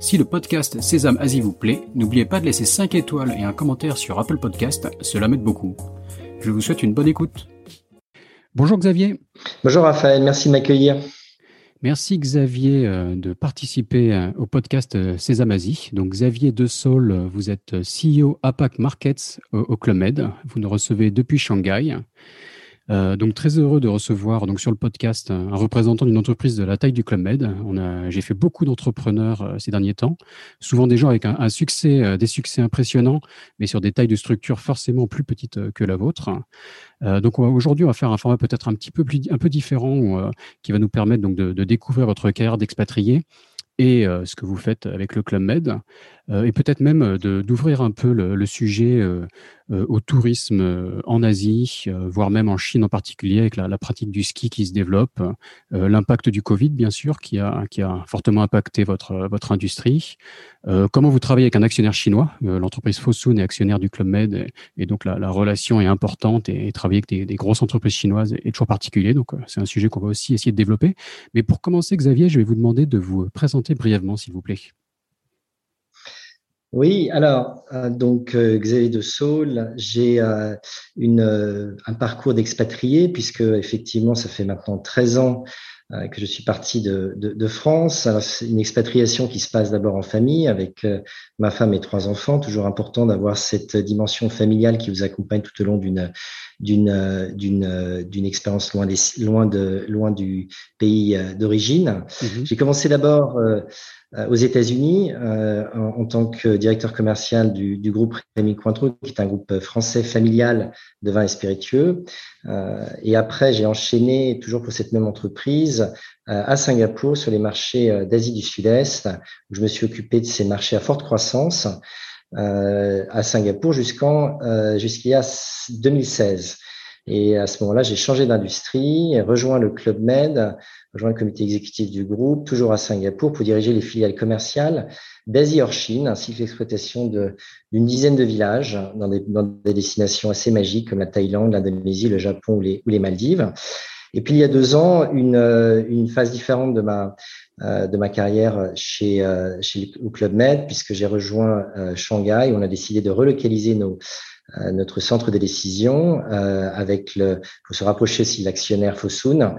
Si le podcast Sésame Asie vous plaît, n'oubliez pas de laisser 5 étoiles et un commentaire sur Apple Podcast, cela m'aide beaucoup. Je vous souhaite une bonne écoute. Bonjour Xavier. Bonjour Raphaël, merci de m'accueillir. Merci Xavier euh, de participer euh, au podcast euh, Sésame Asie. Donc Xavier De Saul, vous êtes CEO APAC Markets au Club Med. Vous nous recevez depuis Shanghai. Euh, donc très heureux de recevoir donc sur le podcast un représentant d'une entreprise de la taille du Club Med. J'ai fait beaucoup d'entrepreneurs euh, ces derniers temps, souvent des gens avec un, succès, euh, des succès impressionnants, mais sur des tailles de structure forcément plus petites que la vôtre. donc aujourd'hui, on va faire un format peut-être un petit peu plus, un peu différent, qui va nous permettre donc de, de découvrir votre carrière d'expatrié et ce que vous faites avec le Club Med, et peut-être même d'ouvrir un peu le, le sujet euh, au tourisme euh, en Asie, euh, voire même en Chine en particulier, avec la, la pratique du ski qui se développe, l'impact du Covid, bien sûr, qui a, qui a fortement impacté votre, votre industrie. comment vous travaillez avec un actionnaire chinois L'entreprise Fosun est actionnaire du Club Med, et, donc la, la, relation est importante, et, travailler avec des, des, grosses entreprises chinoises est toujours particulier, donc c'est un sujet qu'on va aussi essayer de développer. Mais pour commencer, Xavier, je vais vous demander de vous présenter brièvement, s'il vous plaît. Oui, alors, euh, donc euh, Xavier de Saul, j'ai euh, une, un parcours d'expatrié, puisque effectivement, ça fait maintenant 13 ans que je suis parti de, de, de France. C'est une expatriation qui se passe d'abord en famille avec ma femme et trois enfants. Toujours important d'avoir cette dimension familiale qui vous accompagne tout au long d'une d'une d'une d'une expérience loin des loin de loin du pays d'origine. Mmh j'ai commencé d'abord euh, aux États-Unis euh, en, en, tant que directeur commercial du, du, groupe Rémi Cointreau, qui est un groupe français familial de vins et spiritueux. Euh, et après, j'ai enchaîné toujours pour cette même entreprise à Singapour sur les marchés d'Asie du Sud-Est, où je me suis occupé de ces marchés à forte croissance à Singapour jusqu'en y a 2016. Et à ce moment-là, j'ai changé d'industrie, rejoint le Club Med, rejoint le comité exécutif du groupe, toujours à Singapour, pour diriger les filiales commerciales d'Asie hors Chine, ainsi que l'exploitation d'une dizaine de villages dans des, dans des, destinations assez magiques comme la Thaïlande, l'Indonésie, le Japon ou les, ou les, Maldives. Et puis il y a deux ans, une, une phase différente de ma, de ma carrière chez, chez le Club Med, puisque j'ai rejoint Shanghai. On a décidé de relocaliser nos, euh, notre centre de décision euh, avec le, faut se rapprocher aussi de l'actionnaire Fosun.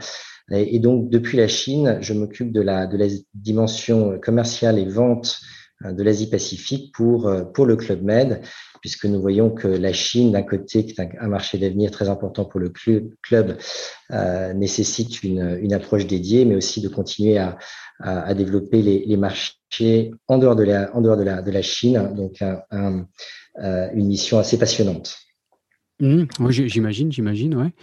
Et, et, donc, depuis la Chine, je m'occupe de la, de la dimension commerciale et vente euh, de l'Asie-Pacifique pour, pour le Club Med, puisque nous voyons que la Chine, d'un côté, qui est un, marché d'avenir très important pour le club, club euh, nécessite une, une, approche dédiée, mais aussi de continuer à, à, développer les, les, marchés en dehors de la, en dehors de la, de la Chine. Donc, un, un, euh, une mission assez passionnante. Mmh, j'imagine, j'imagine, ouais.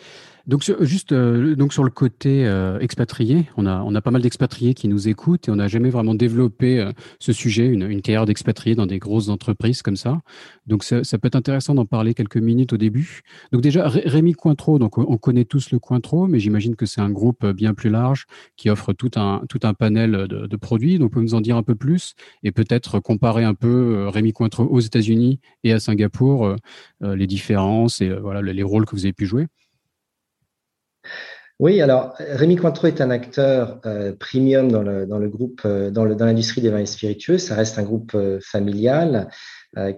Donc juste euh, donc sur le côté euh, expatrié, on a on a pas mal d'expatriés qui nous écoutent et on n'a jamais vraiment développé euh, ce sujet, une, une carrière d'expatrié dans des grosses entreprises comme ça. Donc ça, peut être intéressant d'en parler quelques minutes au début. Donc déjà Rémi Cointreau, donc on connaît tous le Cointreau, mais j'imagine que c'est un groupe bien plus large qui offre tout un tout un panel de, de produits. Donc vous pouvez nous en dire un peu plus et peut-être comparer un peu Rémi Cointreau aux États-Unis et à Singapour, les différences et voilà les rôles que vous avez pu jouer. Oui, alors Rémi Cointreau est un acteur euh, premium euh, dans l'industrie des vins spiritueux. Ça reste un groupe euh, familial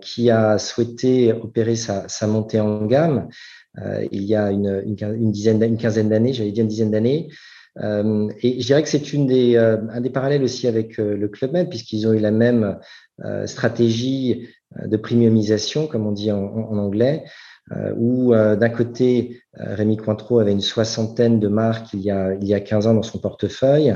qui a souhaité opérer sa, montée en gamme il y a une, dizaine, une quinzaine d'années, j'allais dire une dizaine d'années. et je dirais que c'est un des parallèles aussi avec le Club Med, puisqu'ils ont eu la même stratégie de premiumisation, comme on dit en anglais. Euh, où euh, d'un côté, euh, Rémi Cointreau avait une soixantaine de marques il y a, il y a 15 ans dans son portefeuille,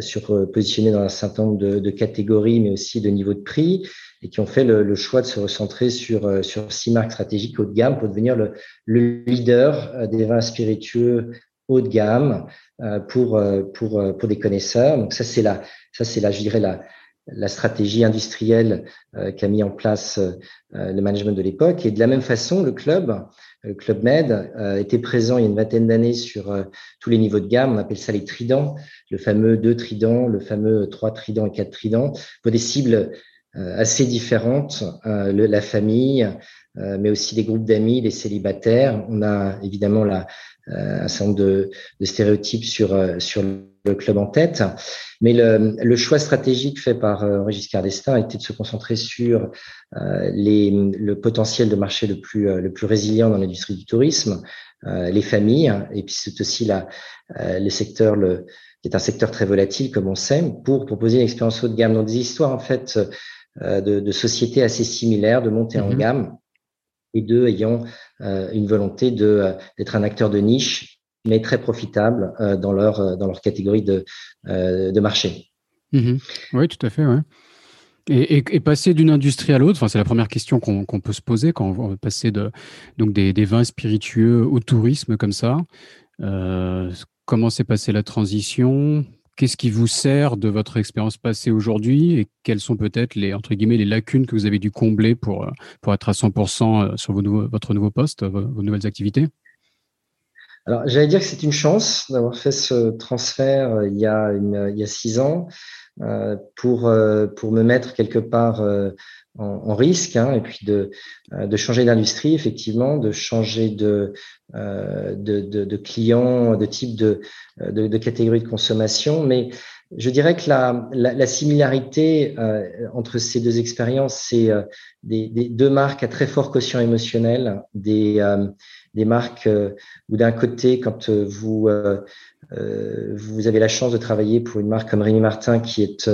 sur, positionnées dans un certain nombre de, de, catégories, mais aussi de niveaux de prix, et qui ont fait le, le, choix de se recentrer sur, sur six marques stratégiques haut de gamme pour devenir le, le leader des vins spiritueux haut de gamme pour, pour, pour des connaisseurs. Donc ça, c'est la, ça, c'est la, je dirais, la, la stratégie industrielle qu'a mis en place le management de l'époque. Et de la même façon, le club, le Club Med, était présent il y a une vingtaine d'années sur tous les niveaux de gamme. On appelle ça les tridents, le fameux 2 tridents, le fameux 3 tridents et 4 tridents, pour des cibles assez différentes, la famille, mais aussi des groupes d'amis, les célibataires. On a évidemment la, euh, un certain nombre de, de stéréotypes sur, euh, sur le club en tête. Mais le, le choix stratégique fait par euh, Henri Giscard d'Estaing était de se concentrer sur les, le potentiel de marché le plus, le plus résilient dans l'industrie du tourisme, les familles, et puis c'est aussi la, le secteur, le, qui est un secteur très volatile, comme on sait, pour proposer une expérience haut de gamme. Donc des histoires en fait de, de sociétés assez similaires, de monter en mm-hmm. gamme, et deux ayant euh, une volonté de euh, d'être un acteur de niche, mais très profitable euh, dans leur dans leur catégorie de de marché. Mmh oui, tout à fait. Et, et, passer d'une industrie à l'autre, c'est la première question qu'on peut se poser quand on veut passer de, donc des, des, vins spiritueux au tourisme comme ça. Euh, comment s'est passée la transition? Qu'est-ce qui vous sert de votre expérience passée aujourd'hui? Et quelles sont peut-être les, les lacunes que vous avez dû combler pour, euh, pour être à 100% euh, sur vos votre nouveau poste, vos, nouvelles activités? Alors, j'allais dire que c'est une chance d'avoir fait ce transfert euh, il y a, une, il y a six ans pour, pour me mettre quelque part en, risque hein, et puis de, de changer d'industrie, effectivement, de changer de, de, de, de clients, de type de, de, de catégorie de consommation. Mais je dirais que la, la, la similarité euh, entre ces deux expériences, c'est euh, des, des, deux marques à très fort quotient émotionnel, des, euh, des marques où d'un côté, quand vous, vous avez la chance de travailler pour une marque comme Rémi Martin, qui est,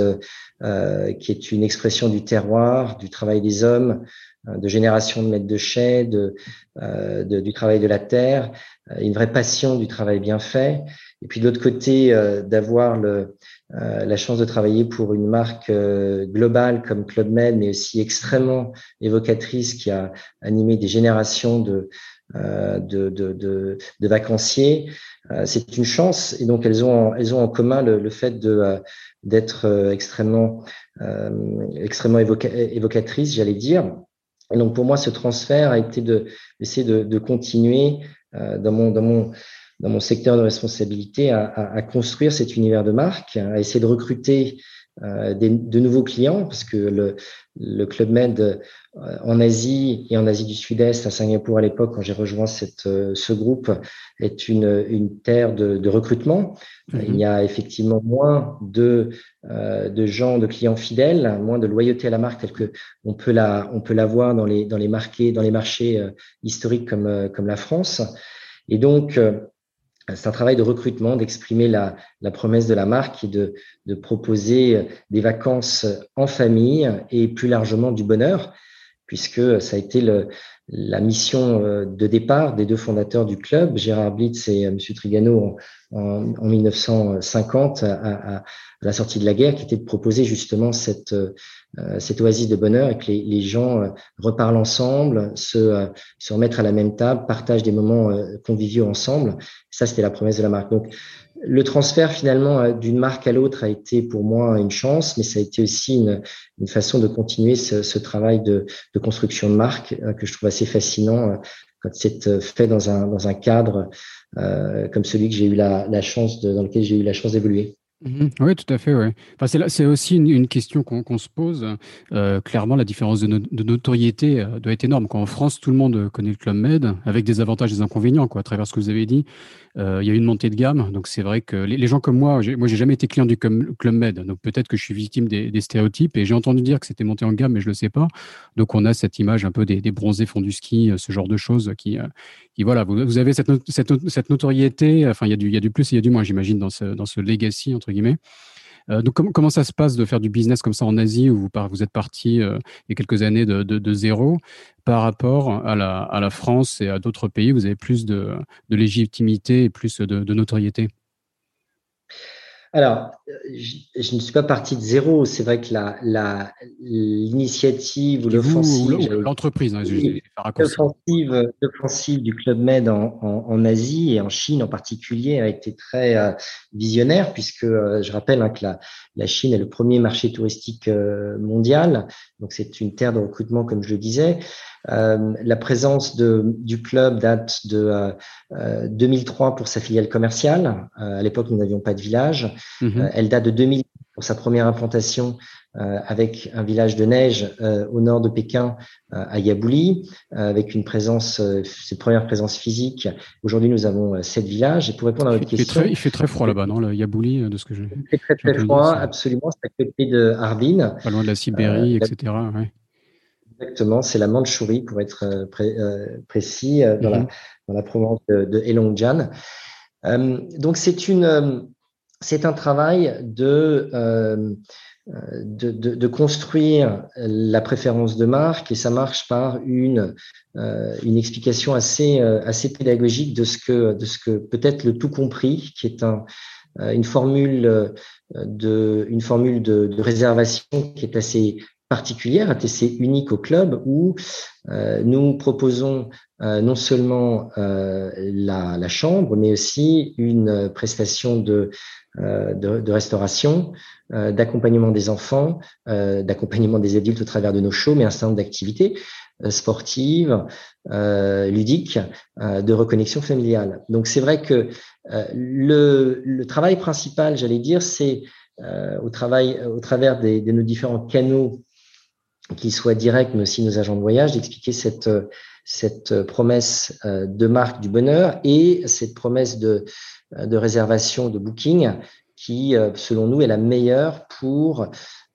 qui est une expression du terroir, du travail des hommes, de génération de mètres de chais, de, de, du travail de la terre, une vraie passion du travail bien fait. Et puis de l'autre côté, euh, d'avoir le, euh, la chance de travailler pour une marque euh, globale comme Club Med, mais aussi extrêmement évocatrice qui a animé des générations de, de, de, de, de, vacanciers. C'est une chance et donc elles ont, elles ont en commun le, le fait de d'être extrêmement, extrêmement évoca évocatrice, j'allais dire. Et donc pour moi, ce transfert a été de d'essayer de, de continuer dans mon dans mon dans mon secteur de responsabilité à, à, à, construire cet univers de marque, à essayer de recruter euh, des, de nouveaux clients, parce que le, le Club Med euh, en Asie et en Asie du Sud-Est, à Singapour à l'époque, quand j'ai rejoint cette, euh, ce groupe, est une, une terre de, de recrutement. Mm-hmm. Il y a effectivement moins de, euh, de gens, de clients fidèles, moins de loyauté à la marque telle que on peut la, on peut la voir dans les, dans les, marqués, dans les marchés euh, historiques comme, comme la France. Et donc, c'est un travail de recrutement, d'exprimer la, promesse de la marque et de, de, proposer des vacances en famille et plus largement du bonheur, puisque ça a été le, la mission euh, de départ des deux fondateurs du club, Gérard Blitz et euh, M. Trigano, en, en 1950, à, à, à, la sortie de la guerre, qui était de proposer justement cette, euh, cette oasis de bonheur et que les, les gens reparlent ensemble, se, se remettre à la même table, partagent des moments conviviaux ensemble. Ça, c'était la promesse de la marque. Donc, le transfert finalement d'une marque à l'autre a été pour moi une chance, mais ça a été aussi une, façon de continuer ce, travail de, construction de marque que je trouve assez fascinant quand c'est fait dans un, dans un cadre euh, comme celui que j'ai eu la, chance de, dans lequel j'ai eu la chance d'évoluer. Mmh oui, tout à fait. Ouais. Enfin, c'est aussi une, question qu'on se pose. Euh, clairement, la différence de, no de notoriété euh, doit être énorme. Quand en France, tout le monde connaît le Club Med, avec des avantages et des inconvénients, quoi, à travers ce que vous avez dit. Euh, il y a eu une montée de gamme. Donc, c'est vrai que les, gens comme moi, moi, j'ai jamais été client du Club Med. Donc, peut-être que je suis victime des, stéréotypes. Et j'ai entendu dire que c'était monté en gamme, mais je le sais pas. Donc, on a cette image un peu des, bronzés fonds du ski, euh, ce genre de choses qui, euh, qui voilà, vous, avez cette, cette, notoriété. Enfin, il y, a du, il y a du plus et il y a du moins, j'imagine, dans ce, dans ce legacy, entre guillemets. Euh, donc, com comment ça se passe de faire du business comme ça en Asie, où vous, êtes parti euh, il y a quelques années de, zéro, par rapport à la, France et à d'autres pays où vous avez plus de, légitimité et plus de notoriété? Alors, je, ne suis pas parti de zéro. C'est vrai que l'initiative ou l'offensive, l'entreprise, hein, l'offensive du Club Med en, Asie et en Chine en particulier a été très euh, visionnaire puisque euh, je rappelle hein, que la, Chine est le premier marché touristique euh, mondial. Donc, c'est une terre de recrutement, comme je le disais. Euh, la présence de, du club date de 2003 euh, pour sa filiale commerciale. Euh, à l'époque, nous n'avions pas de village. Mhm. elle date de 2000 pour sa première implantation avec un village de neige au nord de Pékin, à Yabouli, avec une présence, cette première présence physique. Aujourd'hui, nous avons sept villages. Et pour répondre à votre question, il fait très froid là-bas, non, le Yabouli, de ce que je. Il fait très très froid, absolument. C'est à côté de Harbin. Pas loin de la Sibérie, etc. Ouais. Exactement, c'est la Mandchourie pour être euh, euh, précis, euh, dans, la, mhm. dans, la, province de, de Heilongjiang. donc c'est une, c'est un travail de, de, de, de, construire la préférence de marque et ça marche par une, une explication assez, assez pédagogique de ce que, de ce que peut-être le tout compris, qui est un, une formule de, une formule de, de réservation qui est assez particulière, ATC unique au club, où euh, nous proposons euh, non seulement euh, la, chambre, mais aussi une prestation de, restauration, d'accompagnement des enfants, d'accompagnement des adultes au travers de nos shows, mais un certain nombre d'activités sportives, ludiques, de reconnexion familiale. Donc c'est vrai que le, travail principal, j'allais dire, c'est au, travers de nos différents canaux qu'il soit direct, mais aussi nos agents de voyage, d'expliquer cette, cette promesse euh, de marque du bonheur et cette promesse de, de réservation, de booking, qui, euh, selon nous, est la meilleure pour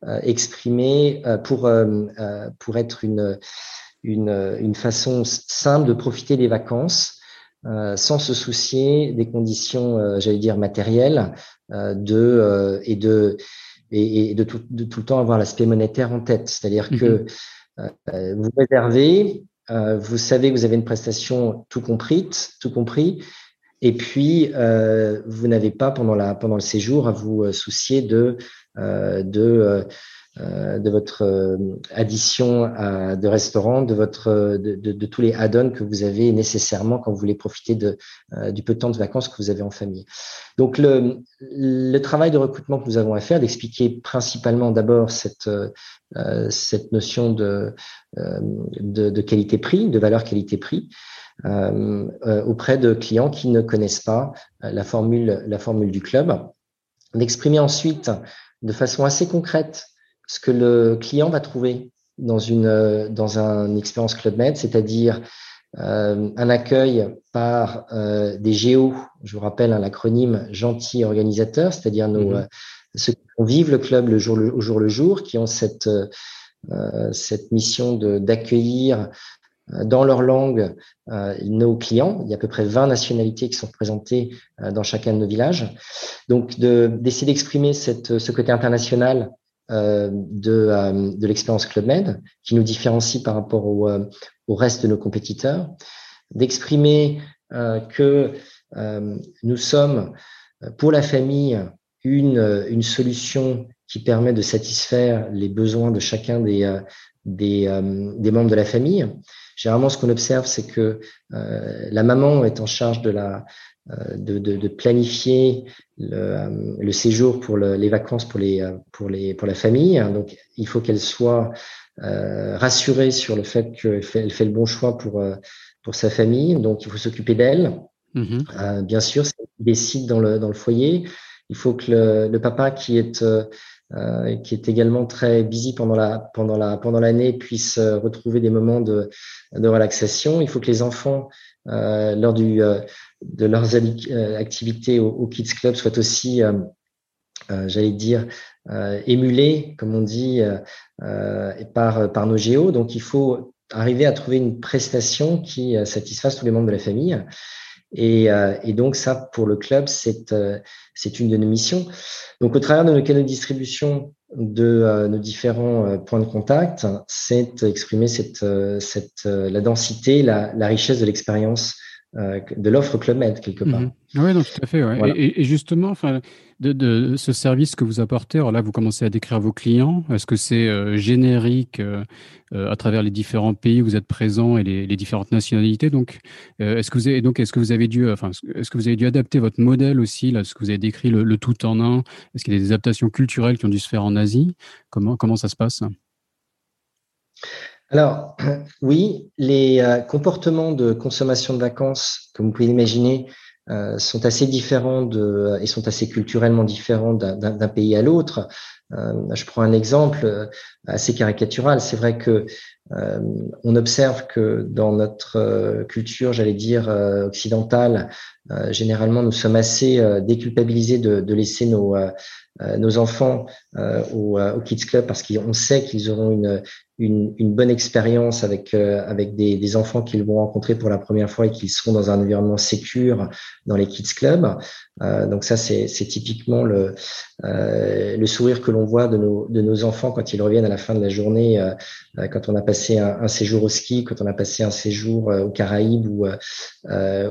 euh, exprimer, pour, pour être une, une, une façon simple de profiter des vacances sans se soucier des conditions, j'allais dire, matérielles de, et de et, et de, tout, de, tout, le temps avoir l'aspect monétaire en tête. C'est-à-dire que mhm. euh, vous réservez, euh, vous savez que vous avez une prestation tout compris, tout compris, et puis euh, vous n'avez pas pendant, la, pendant le séjour à vous soucier de, de de votre euh, addition à, de restaurant, de votre de, de, tous les add-ons que vous avez nécessairement quand vous voulez profiter de, euh, du peu de temps de vacances que vous avez en famille. Donc le, le travail de recrutement que nous avons à faire, d'expliquer principalement d'abord cette cette notion de de, de qualité-prix, de valeur qualité-prix. Euh, auprès de clients qui ne connaissent pas la formule, la formule du club, d'exprimer ensuite de façon assez concrète ce que le client va trouver dans une euh, dans un expérience Club Med, c'est-à-dire euh, un accueil par euh, des géos, je vous rappelle un acronyme gentil organisateur, c'est-à-dire nos mm-hmm. ceux qui vivent le club le jour le, au jour le jour, qui ont cette cette mission de d'accueillir dans leur langue nos clients. Il y a à peu près 20 nationalités qui sont représentées dans chacun de nos villages. Donc, d'essayer d'exprimer cette, ce côté international euh, de, euh, de l'expérience Club Med, qui nous différencie par rapport au, euh, au reste de nos compétiteurs, d'exprimer que nous sommes pour la famille une, une solution qui permet de satisfaire les besoins de chacun des, des membres de la famille. Généralement, ce qu'on observe, c'est que la maman est en charge de la, de, de, de, planifier le, euh, le, séjour pour le, les vacances pour les euh, pour les pour la famille. Donc, il faut qu'elle soit euh, rassurée sur le fait qu'elle fait, elle fait le bon choix pour euh, pour sa famille. Donc, il faut s'occuper d'elle. Mm-hmm. Euh, bien sûr, c'est décide dans le dans le foyer. Il faut que le, le papa qui est qui est également très busy pendant la pendant la pendant l'année puisse retrouver des moments de de relaxation. Il faut que les enfants lors du de leurs euh, activités au, Kids Club soient aussi, euh, euh, j'allais dire, émulées, comme on dit, par, par nos géos. Donc, il faut arriver à trouver une prestation qui satisfasse tous les membres de la famille. Et, et, donc ça, pour le club, c'est une de nos missions. Donc au travers de nos canaux de distribution de nos différents points de contact, c'est exprimer cette, cette la densité, la richesse de l'expérience euh, de l'offre Club Med quelque part. Mhm. Oui, tout à fait. Et, justement, enfin, de, ce service que vous apportez. Alors là, vous commencez à décrire vos clients. Est-ce que c'est euh, générique euh, à travers les différents pays où vous êtes présents et les, différentes nationalités? Donc, est-ce que vous avez donc est-ce que vous avez dû, enfin, est-ce que vous avez dû adapter votre modèle aussi là, ce que vous avez décrit le, tout en un? Est-ce qu'il y a des adaptations culturelles qui ont dû se faire en Asie? Comment comment ça se passe? Alors, oui, les comportements de consommation de vacances, comme vous pouvez l'imaginer, euh, sont assez différents de, et sont assez culturellement différents d'un pays à l'autre. Euh, je prends un exemple euh, assez caricatural. C'est vrai que on observe que dans notre culture, j'allais dire occidentale, généralement nous sommes assez déculpabilisés de, laisser nos enfants au, Kids Club parce qu'on sait qu'ils auront une, bonne expérience avec euh, des, enfants qu'ils vont rencontrer pour la première fois et qu'ils seront dans un environnement sécure dans les kids clubs. Euh, donc ça c'est typiquement le euh, sourire que l'on voit de nos de nos enfants quand ils reviennent à la fin de la journée, euh, euh, quand on a passé un, un, séjour au ski, quand on a passé un séjour aux Caraïbes ou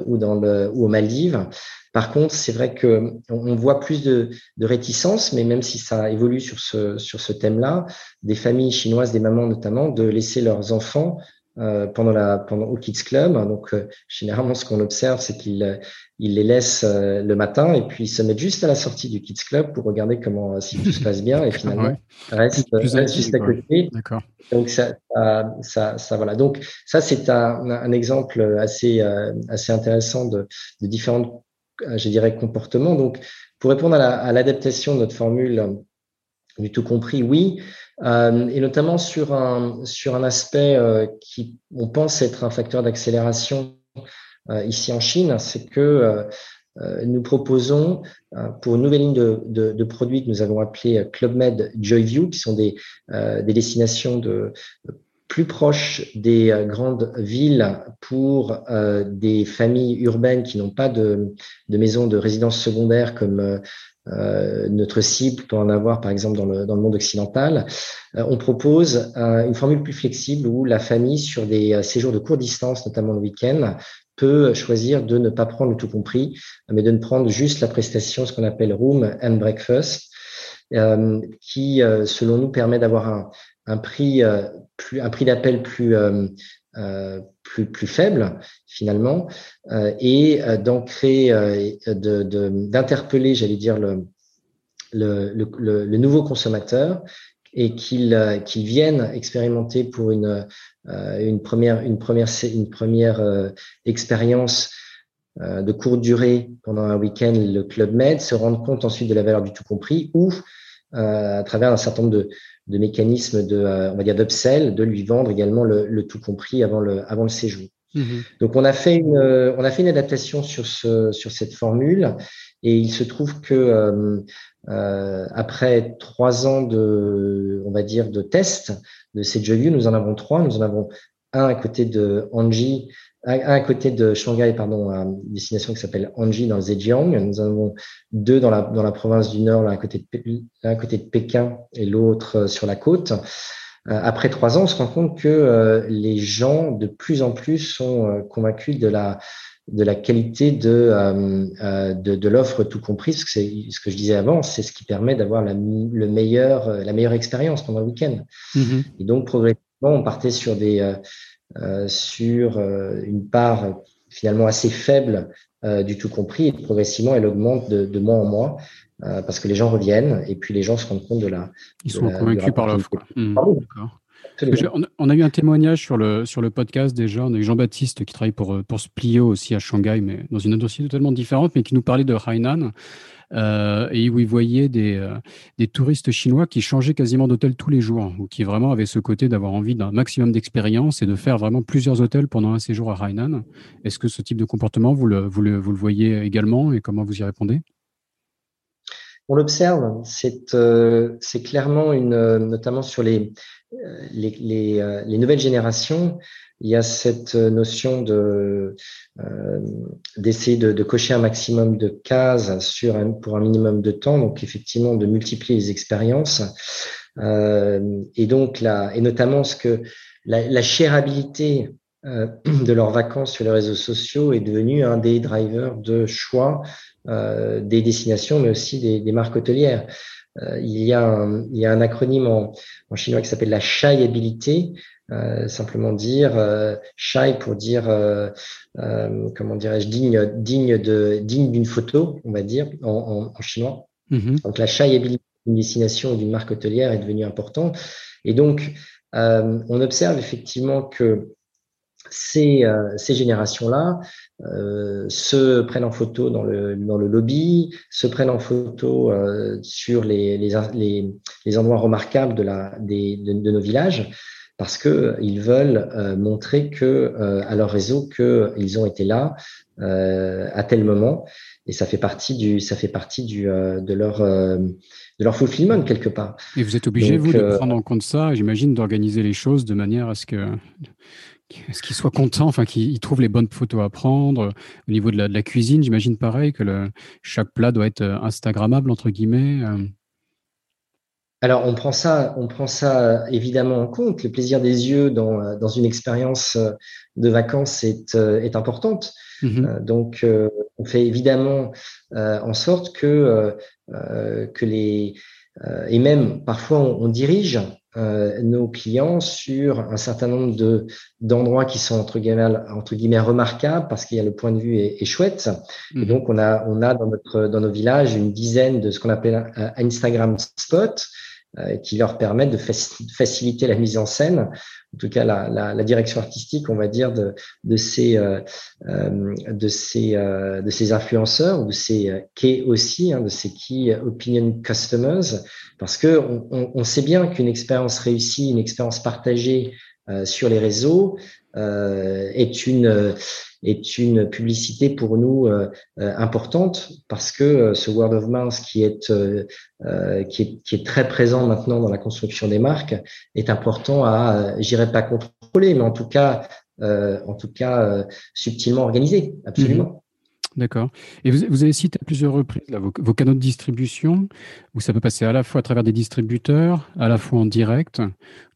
ou dans le ou aux Maldives. Par contre, c'est vrai que on voit plus de, de réticence, mais même si ça évolue sur ce sur ce thème-là, des familles chinoises, des mamans notamment, de laisser leurs enfants euh, pendant la pendant au Kids Club. Donc euh, généralement, ce qu'on observe, c'est qu'ils ils les laissent euh, le matin et puis ils se mettent juste à la sortie du Kids Club pour regarder comment si tout se passe bien et finalement reste, juste à côté. D'accord. Donc ça, ça, ça, voilà. Donc ça c'est un, un, exemple assez assez intéressant de, de différentes euh, je dirais, comportement. Donc, pour répondre à l'adaptation de notre formule euh, du tout compris, oui, euh, et notamment sur un, sur un aspect qui, on pense être un facteur d'accélération ici en Chine, c'est que nous proposons pour une nouvelle ligne de, de, de, produits que nous avons appelé Club Med Joyview, qui sont des, des destinations de plus proche des euh, grandes villes pour euh, des familles urbaines qui n'ont pas de, de maison de résidence secondaire comme euh, notre cible peut en avoir par exemple dans le, dans le monde occidental. on propose une formule plus flexible où la famille sur des séjours de courte distance, notamment le week-end, peut choisir de ne pas prendre le tout compris, mais de ne prendre juste la prestation, ce qu'on appelle room and breakfast, qui, selon nous, permet d'avoir un, un prix euh, plus un prix d'appel plus euh, euh, plus plus faible finalement et d'ancrer de d'interpeller j'allais dire le le, le, nouveau consommateur et qu'il qu'il vienne expérimenter pour une une première une première une première expérience de courte durée pendant un week-end le club med se rendre compte ensuite de la valeur du tout compris ou à travers un certain nombre de, de mécanismes de, euh, on va dire d'upsell, de lui vendre également le, le, tout compris avant le, avant le séjour. Mhm. Donc on a fait une, on a fait une adaptation sur ce, sur cette formule et il se trouve que euh, euh, après trois ans de, on va dire, de tests de cette view, nous en avons trois. Nous en avons un à côté de Angie à, côté de Shanghai, pardon, une destination qui s'appelle Anji dans le Zhejiang. Nous en avons deux dans la, dans la province du Nord, l'un à côté de, à côté de Pékin et l'autre euh, sur la côte. Euh, après trois ans, on se rend compte que euh, les gens de plus en plus sont convaincus de la de la qualité de de, de l'offre tout compris, ce que c'est ce que je disais avant, c'est ce qui permet d'avoir la le meilleur la meilleure expérience pendant le week-end. Mm-hmm. Et donc progressivement, on partait sur des euh, sur euh, une part finalement assez faible euh, du tout compris et progressivement elle augmente de, de mois en mois parce que les gens reviennent et puis les gens se rendent compte de la. Ils sont convaincus par l'offre. Mmh. On a eu un témoignage sur le, sur le podcast déjà. On a eu Jean-Baptiste qui travaille pour, pour Splio aussi à Shanghai, mais dans une industrie totalement différente, mais qui nous parlait de Hainan. Euh, et où il voyait des, euh, des touristes chinois qui changeaient quasiment d'hôtel tous les jours, ou qui vraiment avaient ce côté d'avoir envie d'un maximum d'expérience et de faire vraiment plusieurs hôtels pendant un séjour à Hainan. Est-ce que ce type de comportement, vous le, vous le, vous le voyez également et comment vous y répondez? On l'observe, c'est euh, clairement une, notamment sur les, les, les, nouvelles générations, il y a cette notion de euh, d'essayer de, de, cocher un maximum de cases sur un, pour un minimum de temps, donc effectivement de multiplier les expériences euh, et donc là et notamment ce que la, la chérabilité euh, de leurs vacances sur les réseaux sociaux est devenue un des drivers de choix des destinations, mais aussi des, des marques hôtelières. il, y a un, il y a un acronyme en, en chinois qui s'appelle la shyabilité, euh, simplement dire euh, shy pour dire euh, euh comment dirais-je digne digne de digne d'une photo on va dire en, en, en chinois. Mm-hmm. donc la shyabilité d'une destination ou d'une marque hôtelière est devenue importante. Et donc on observe effectivement que ces, ces générations-là euh, se prennent en photo dans le, dans le lobby, se prennent en photo euh, sur les, les, les, les, endroits remarquables de, la, des, de, de nos villages parce que ils veulent euh, montrer que euh, à leur réseau qu'ils ont été là euh, à tel moment et ça fait partie du ça fait partie du de leur de leur fulfillment quelque part. Et vous êtes obligé vous de prendre en compte ça, j'imagine, d'organiser les choses de manière à ce que ce qu'ils soient contents, enfin qu'ils trouvent les bonnes photos à prendre. Au niveau de la, de la cuisine, j'imagine pareil que le, chaque plat doit être instagrammable entre guillemets. Alors, on prend ça, on prend ça évidemment en compte. Le plaisir des yeux dans, dans une expérience euh, de vacances est, euh, est importante. Euh, donc, on fait évidemment en sorte que, que les et même parfois on, dirige nos clients sur un certain nombre de d'endroits qui sont entre guillemets entre guillemets remarquables parce qu'il y a le point de vue est, chouette. Et mm-hmm. donc on a on a dans notre dans nos villages une dizaine de ce qu'on appelle un Instagram spot euh, qui leur permettent de faciliter la mise en scène, en tout cas la, la, la direction artistique, on va dire, de, de ces euh, euh de ces euh, de ces influenceurs ou de ces key aussi, hein, de ces key opinion customers, parce que on, on, on sait bien qu'une expérience réussie, une expérience partagée sur les réseaux est une est une publicité pour nous euh, euh, importante parce que euh, ce word of mouth qui est, qui est qui est très présent maintenant dans la construction des marques est important à, j'irai pas contrôler, mais en tout cas en tout cas subtilement organisé, absolument. D'accord. Et vous, vous, avez cité à plusieurs reprises vos, vos, canaux de distribution, où ça peut passer à la fois à travers des distributeurs, à la fois en direct.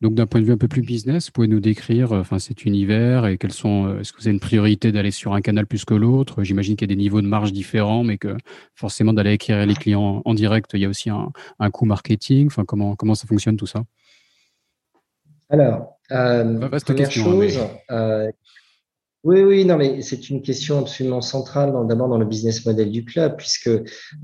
Donc d'un point de vue un peu plus business, vous pouvez nous décrire enfin, cet univers et quels sont. Euh, est-ce que vous avez une priorité d'aller sur un canal plus que l'autre? J'imagine qu'il y a des niveaux de marge différents, mais que forcément d'aller acquérir les clients en direct, il y a aussi un, un coût marketing. Enfin, comment, comment ça fonctionne tout ça? Alors, euh, première chose, euh, oui, oui, non, mais c'est une question absolument centrale, d'abord dans le business model du club, puisque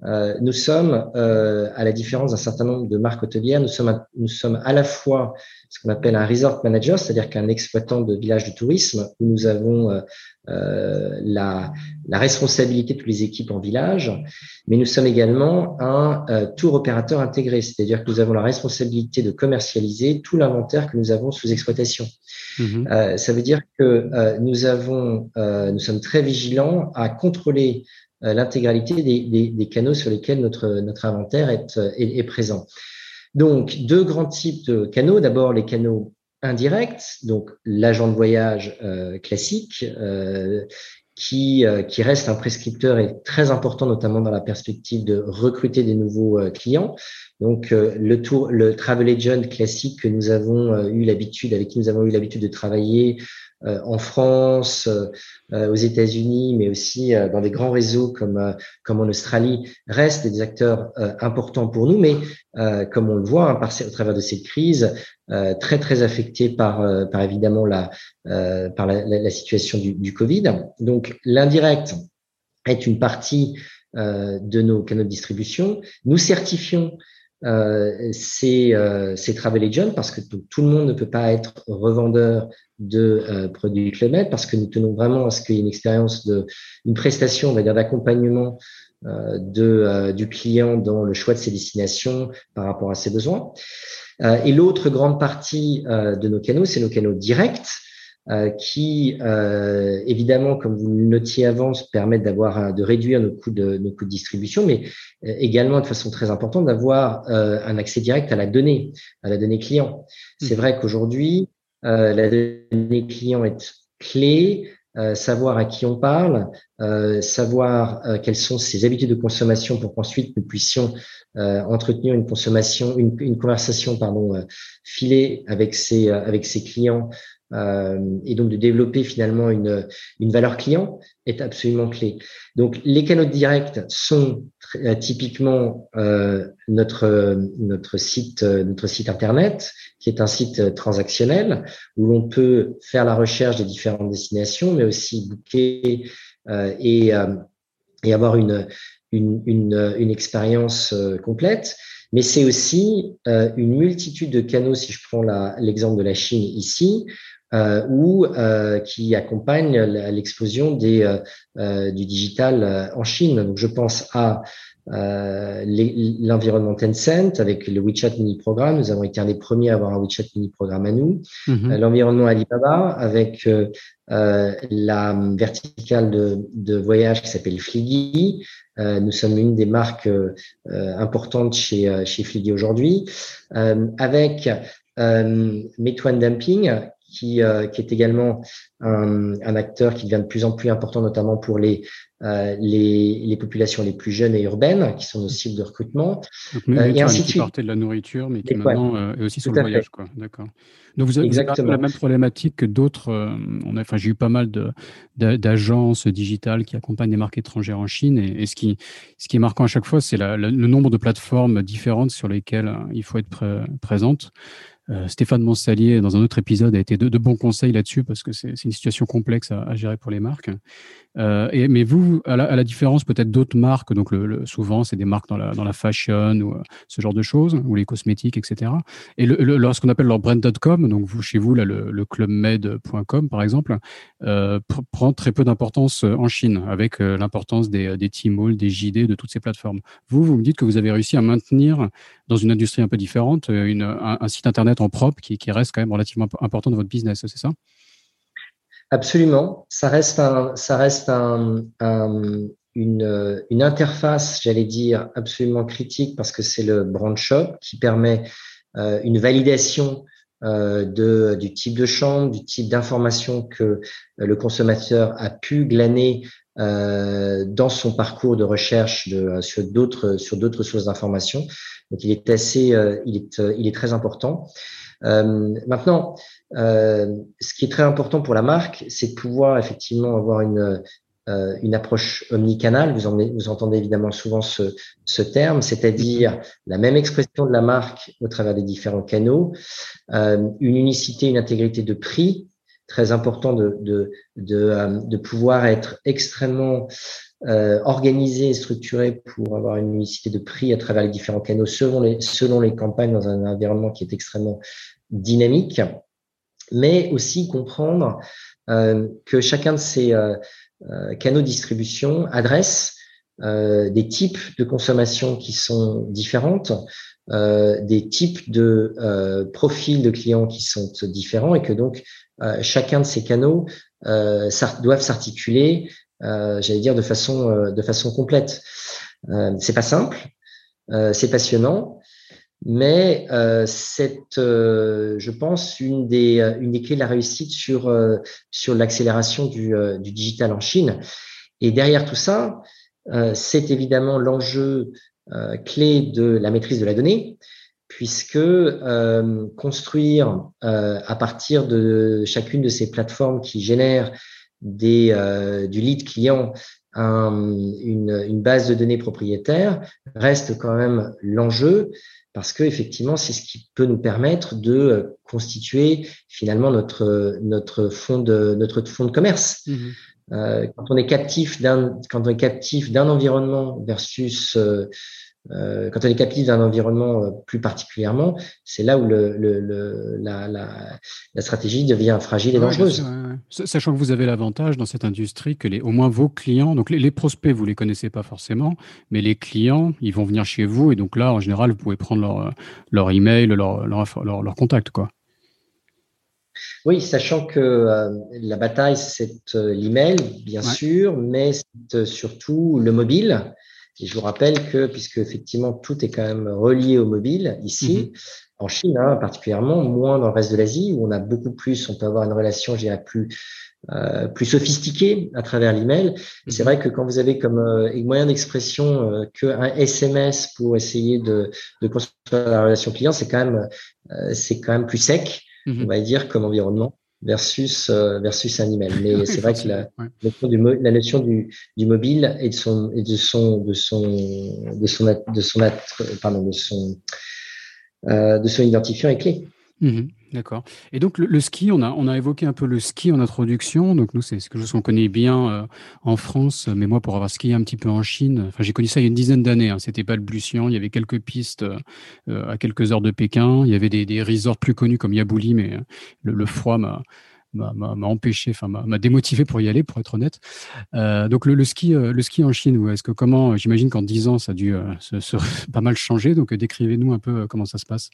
euh, nous sommes, euh, à la différence d'un certain nombre de marques hôtelières, nous sommes, à, nous sommes à la fois ce qu'on appelle un resort manager, c'est-à-dire qu'un exploitant de village de tourisme, où nous avons euh, euh, la, la, responsabilité de toutes les équipes en village, mais nous sommes également un euh, tour opérateur intégré, c'est-à-dire que nous avons la responsabilité de commercialiser tout l'inventaire que nous avons sous exploitation. Mhm. Euh, ça veut dire que euh, nous avons, nous sommes très vigilants à contrôler l'intégralité des, des, des, canaux sur lesquels notre, notre inventaire est, est, est présent. Donc, deux grands types de canaux. D'abord, les canaux indirect, donc l'agent de voyage euh, classique, euh, qui, euh, qui reste un prescripteur et très important, notamment dans la perspective de recruter des nouveaux clients. Donc le tour, le travel agent classique que nous avons eu l'habitude, avec qui nous avons eu l'habitude de travailler euh, en France, euh, euh, aux États-Unis, mais aussi dans des grands réseaux comme comme en Australie, restent des acteurs importants pour nous, mais comme on le voit hein, au travers de cette crise, très très affectés par par évidemment la par la, situation du, du Covid. Donc l'indirect est une partie de nos canaux de distribution. Nous certifions euh, c'est euh, travel agent parce que tout, le monde ne peut pas être revendeur de euh, produits Club parce que nous tenons vraiment à ce qu'il y ait une expérience de une prestation, on va dire d'accompagnement euh, de euh, du client dans le choix de ses destinations par rapport à ses besoins. et l'autre grande partie de nos canaux, c'est nos canaux directs euh, qui, euh, évidemment, comme vous le notiez avant, permettent d'avoir de réduire nos coûts de, nos coûts de distribution, mais euh, également de façon très importante d'avoir un accès direct à la donnée, à la donnée client. C'est mmh. vrai qu'aujourd'hui, la donnée client est clé. savoir à qui on parle, savoir quelles sont ses habitudes de consommation pour qu'ensuite nous puissions entretenir une consommation, une, une conversation pardon filée avec ses avec ses clients et donc de développer finalement une, une valeur client est absolument clé. Donc les canaux directs sont typiquement notre notre site notre site internet qui est un site transactionnel où l'on peut faire la recherche des différentes destinations, mais aussi booker et et avoir une une, une, une expérience complète mais c'est aussi euh, une multitude de canaux, si je prends l'exemple de la Chine ici, euh, ou euh, qui accompagnent l'explosion des euh, du digital en Chine. Donc, je pense à l'environnement Tencent avec le WeChat mini programme. Nous avons été un des premiers à avoir un WeChat mini programme à nous. Mm-hmm. l'environnement Alibaba avec la verticale de, de voyage qui s'appelle Fliggy, euh, nous sommes une des marques euh, importantes chez, euh, chez Fliggy aujourd'hui, avec Meituan Dumping, qui, qui, est également un, un, acteur qui devient de plus en plus important, notamment pour les, les, les, populations les plus jeunes et urbaines, qui sont nos cibles de recrutement. Donc, et ainsi qui partait de la nourriture, mais qui maintenant est aussi sur le voyage. D'accord. Donc vous avez, la même problématique que d'autres. Euh, on a, enfin, j'ai eu pas mal d'agences digitales qui accompagnent des marques étrangères en Chine, et, ce qui, ce qui est marquant à chaque fois, c'est le nombre de plateformes différentes sur lesquelles euh, il faut être présente. Euh, Stéphane Monsalier, dans un autre épisode, a été de, de bons conseils là-dessus parce que c'est une situation complexe à, à, gérer pour les marques. Euh, mais vous, à la, différence peut-être d'autres marques, donc souvent c'est des marques dans la, dans la fashion ou euh, ce genre de choses, ou les cosmétiques, etc. Et le, lorsqu'on appelle leur brand.com, donc vous chez vous là le, clubmed.com par exemple, euh, prend très peu d'importance en Chine avec l'importance des, des Tmall, des JD, de toutes ces plateformes. Vous, vous me dites que vous avez réussi à maintenir dans une industrie un peu différente un, site internet en propre qui, qui reste quand même relativement important dans votre business, c'est ça? Absolument. Ça reste, un, ça reste un, une, une, interface, j'allais dire, absolument critique parce que c'est le brand shop qui permet euh, une validation euh, de, du type de chambre, du type d'information que le consommateur a pu glaner euh, dans son parcours de recherche de, sur d'autres sur d'autres sources d'information. Donc il est assez, euh, il est il est très important. Euh, maintenant, euh, ce qui est très important pour la marque, c'est de pouvoir effectivement avoir une, euh, une approche omnicanale. Vous, en, vous entendez évidemment souvent ce, ce terme, c'est-à-dire la même expression de la marque au travers des différents canaux, une unicité, une intégrité de prix, très important de, de, de, de pouvoir être extrêmement euh, organisé et structuré pour avoir une unicité de prix à travers les différents canaux selon les, selon les campagnes dans un environnement qui est extrêmement dynamique mais aussi comprendre euh, que chacun de ces euh, euh, canaux de distribution adresse des types de consommation qui sont différentes, des types de profils de clients qui sont différents et que donc chacun de ces canaux doivent s'articuler, j'allais dire de façon de façon complète. c'est pas simple, c'est passionnant, mais euh, c'est, euh, je pense, une des, euh, une des clés de la réussite sur, euh, sur l'accélération du, du digital en Chine. Et derrière tout ça, c'est évidemment l'enjeu clé de la maîtrise de la donnée, puisque construire à partir de chacune de ces plateformes qui génèrent des, du lead client un, une, une, base de données propriétaire reste quand même l'enjeu parce que effectivement, c'est ce qui peut nous permettre de euh, constituer finalement notre notre fond de notre fond de commerce. Mmh euh, quand on est captif d'un quand on est captif d'un environnement versus euh, euh, quand on est captif d'un environnement euh, plus particulièrement, c'est là où le, le, la, la, la, stratégie devient fragile et dangereuse. Sachant que vous avez l'avantage dans cette industrie que les, au moins vos clients, donc les, les, prospects, vous les connaissez pas forcément, mais les clients, ils vont venir chez vous et donc là, en général, vous pouvez prendre leur, leur email, leur, leur, leur, leur contact, quoi. Oui, sachant que euh, la bataille, c'est euh, l'email, bien ouais. sûr, mais c'est surtout le mobile. Et je vous rappelle que, puisque effectivement tout est quand même relié au mobile ici, mmh. en Chine hein, particulièrement, moins dans le reste de l'Asie, où on a beaucoup plus, on peut avoir une relation, je dirais, plus euh, plus sophistiquée à travers l'email. Mmh. C'est vrai que quand vous avez comme euh, moyen d'expression euh, qu'un SMS pour essayer de, de construire la relation client, c'est quand même euh, c'est quand même plus sec, mmh. on va dire, comme environnement. Versus versus un email. Mais c'est vrai que la, notion du, la notion du, du, mobile et de son et de son de son de son de son, pardon de son de son identifiant est clé. Mmh D'accord. Et donc le, ski, on a, on a évoqué un peu le ski en introduction. Donc nous, c'est quelque chose qu'on connaît bien euh, en France, mais moi, pour avoir skié un petit peu en Chine, enfin j'ai connu ça il y a une dizaine d'années. Hein, C'était pas le. Il y avait quelques pistes euh, à quelques heures de Pékin. Il y avait des, des resorts plus connus comme Yabouli, mais euh, le, froid m'a m'a empêché, enfin m'a démotivé pour y aller, pour être honnête. donc le, ski, le ski en Chine, est-ce que comment J'imagine qu'en dix ans, ça a dû se, pas mal changer. Donc décrivez-nous un peu comment ça se passe.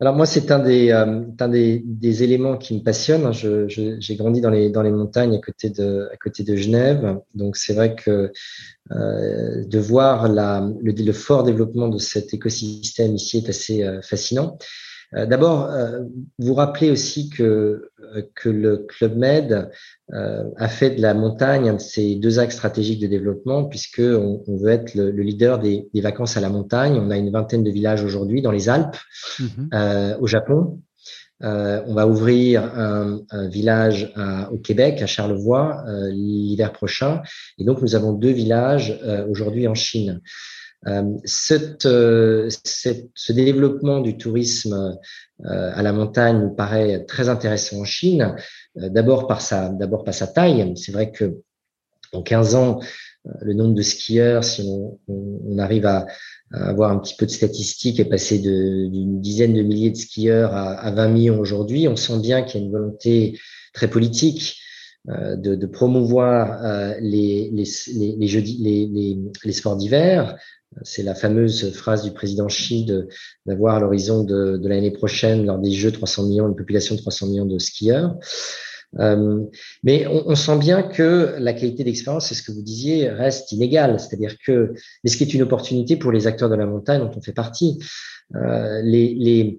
Alors moi, c'est un des, euh, un des, des, éléments qui me passionne. Je, j'ai grandi dans les, dans les montagnes à côté de, à côté de Genève. Donc c'est vrai que euh, de voir la, le, le, fort développement de cet écosystème ici est assez euh, fascinant. Euh, d'abord, euh, vous rappelez aussi que, euh, que le Club Med a fait de la montagne un de ses deux axes stratégiques de développement, puisqu'on on veut être le, leader des, des, vacances à la montagne. On a une vingtaine de villages aujourd'hui dans les Alpes, mhm. au Japon. on va ouvrir un, un village à, au Québec, à Charlevoix, l'hiver prochain. Et donc, nous avons deux villages aujourd'hui en Chine. Euh, cette, euh, cette, ce développement du tourisme euh, à la montagne nous paraît très intéressant en Chine. d'abord par sa, d'abord par sa taille. C'est vrai que en 15 ans, le nombre de skieurs, si on, on, arrive à, avoir un petit peu de statistiques, est passé d'une dizaine de milliers de skieurs à, à 20 millions aujourd'hui. On sent bien qu'il y a une volonté très politique de, de, promouvoir euh, les, les, les, les, les, les, sports d'hiver, c'est la fameuse phrase du président Xi d'avoir à l'horizon de, l'année prochaine, lors des Jeux, 300 millions, une population de 300 millions de skieurs. Euh, mais on, sent bien que la qualité d'expérience, c'est ce que vous disiez, reste inégale. C'est-à-dire que, mais ce qui est une opportunité pour les acteurs de la montagne dont on fait partie, euh, les,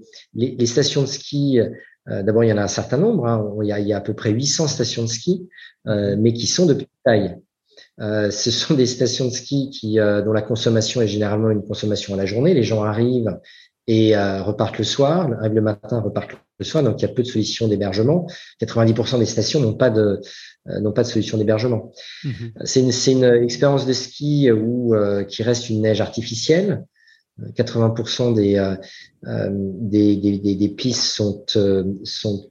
stations de ski. Euh, D'abord, il y en a un certain nombre. Hein, il, y a, il, y a, à peu près 800 stations de ski, euh, mais qui sont de petite taille. Euh, ce sont des stations de ski qui, euh, dont la consommation est généralement une consommation à la journée. Les gens arrivent et euh, repartent le soir, arrivent le matin, repartent le soir. Donc il y a peu de solutions d'hébergement. 90% des stations n'ont pas de n'ont pas de solution d'hébergement. Mmh c'est une, une, expérience de ski où qui reste une neige artificielle. 80% des, euh, euh, des, des, pistes sont, euh, sont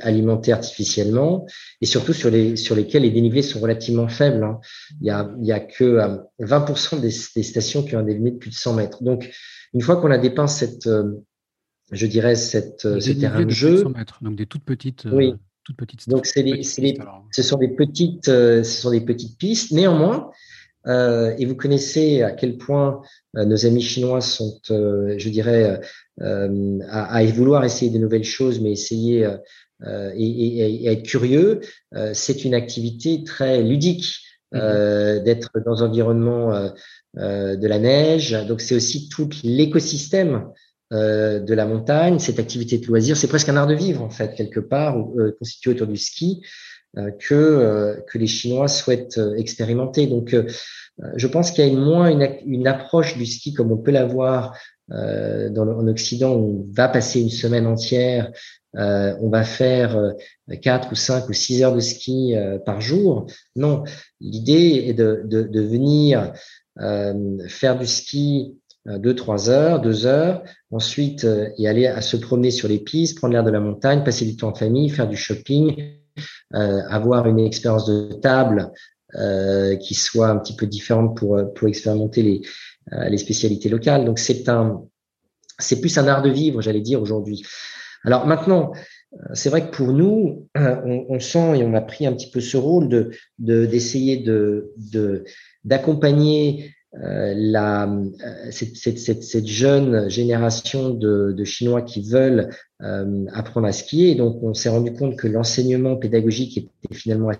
alimentées artificiellement et surtout sur, les, sur lesquelles les dénivelés sont relativement faibles. Hein. Il y a, il y a que 20% des, des, stations qui ont un dénivelé de plus de 100 mètres. Donc, une fois qu'on a dépeint cette, je dirais, cette, ce terrain de jeu. mètres, donc des toutes petites. Oui. Toutes petites donc, c'est les, ce sont des petites, ce sont des petites pistes. Néanmoins, euh, et vous connaissez à quel point euh, nos amis chinois sont, euh, je dirais, à, à, vouloir essayer de nouvelles choses, mais essayer et, et, et, être curieux. c'est une activité très ludique mm-hmm. d'être dans un environnement de la neige. Donc c'est aussi tout l'écosystème de la montagne, cette activité de loisir. C'est presque un art de vivre en fait quelque part, constitué autour du ski. Euh, que, euh, que les Chinois souhaitent euh, expérimenter. Donc, je pense qu'il y a moins une, approche du ski comme on peut l'avoir en Occident. Où on va passer une semaine entière, on va faire quatre ou cinq ou six heures de ski par jour. Non, l'idée est de, venir faire du ski deux, trois heures, deux heures, ensuite y aller à se promener sur les pistes, prendre l'air de la montagne, passer du temps en famille, faire du shopping, avoir une expérience de table euh, qui soit un petit peu différente pour pour expérimenter les euh, les spécialités locales. Donc c'est un c'est plus un art de vivre, j'allais dire aujourd'hui. Alors maintenant, c'est vrai que pour nous, on, on, sent et on a pris un petit peu ce rôle de d'essayer de d'accompagner euh, la, euh, cette, cette, cette, cette, jeune génération de, de Chinois qui veulent euh, apprendre à skier. Et donc, on s'est rendu compte que l'enseignement pédagogique était finalement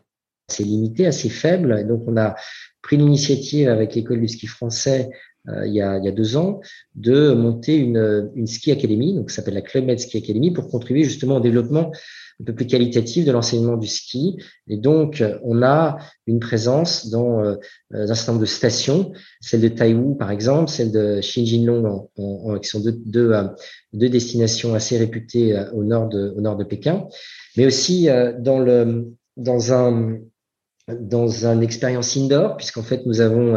assez limité, assez faible. Et donc, on a pris l'initiative avec l'école du ski français il, y a, il y a deux ans de monter une, une ski academy, donc ça s'appelle la Club Med Ski Academy, pour contribuer justement au développement un peu plus qualitatif de l'enseignement du ski. Et donc, on a une présence dans euh, un certain nombre de stations, celle de Taiwu par exemple, celle de Xinjiang, en, qui sont deux, deux, euh, deux, destinations assez réputées euh, au nord de, au nord de Pékin, mais aussi dans le dans un dans une expérience indoor, puisqu'en fait nous avons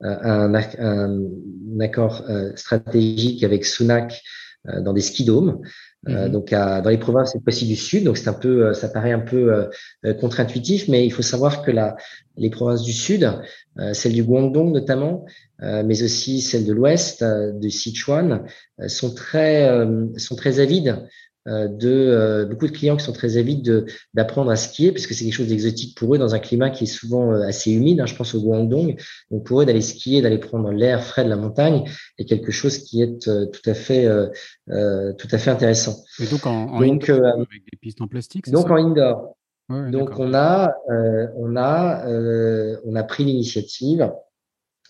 un, un, accord stratégique avec Sunak dans des ski euh, mhm. donc à, dans les provinces cette fois-ci du sud, donc c'est un peu, euh, ça paraît un peu euh, contre-intuitif, mais il faut savoir que la, les provinces du sud, celle du Guangdong notamment, mais aussi celle de l'ouest, de Sichuan, sont très, sont très avides euh, de euh, beaucoup de clients qui sont très avides d'apprendre à skier parce que c'est quelque chose d'exotique pour eux dans un climat qui est souvent euh, assez humide. Hein, je pense au Guangdong. Donc pour eux d'aller skier, d'aller prendre l'air frais de la montagne est quelque chose qui est tout à fait tout à fait intéressant. Et donc en, donc, indoor, avec des pistes en plastique. Donc en indoor. donc on a on a on a pris l'initiative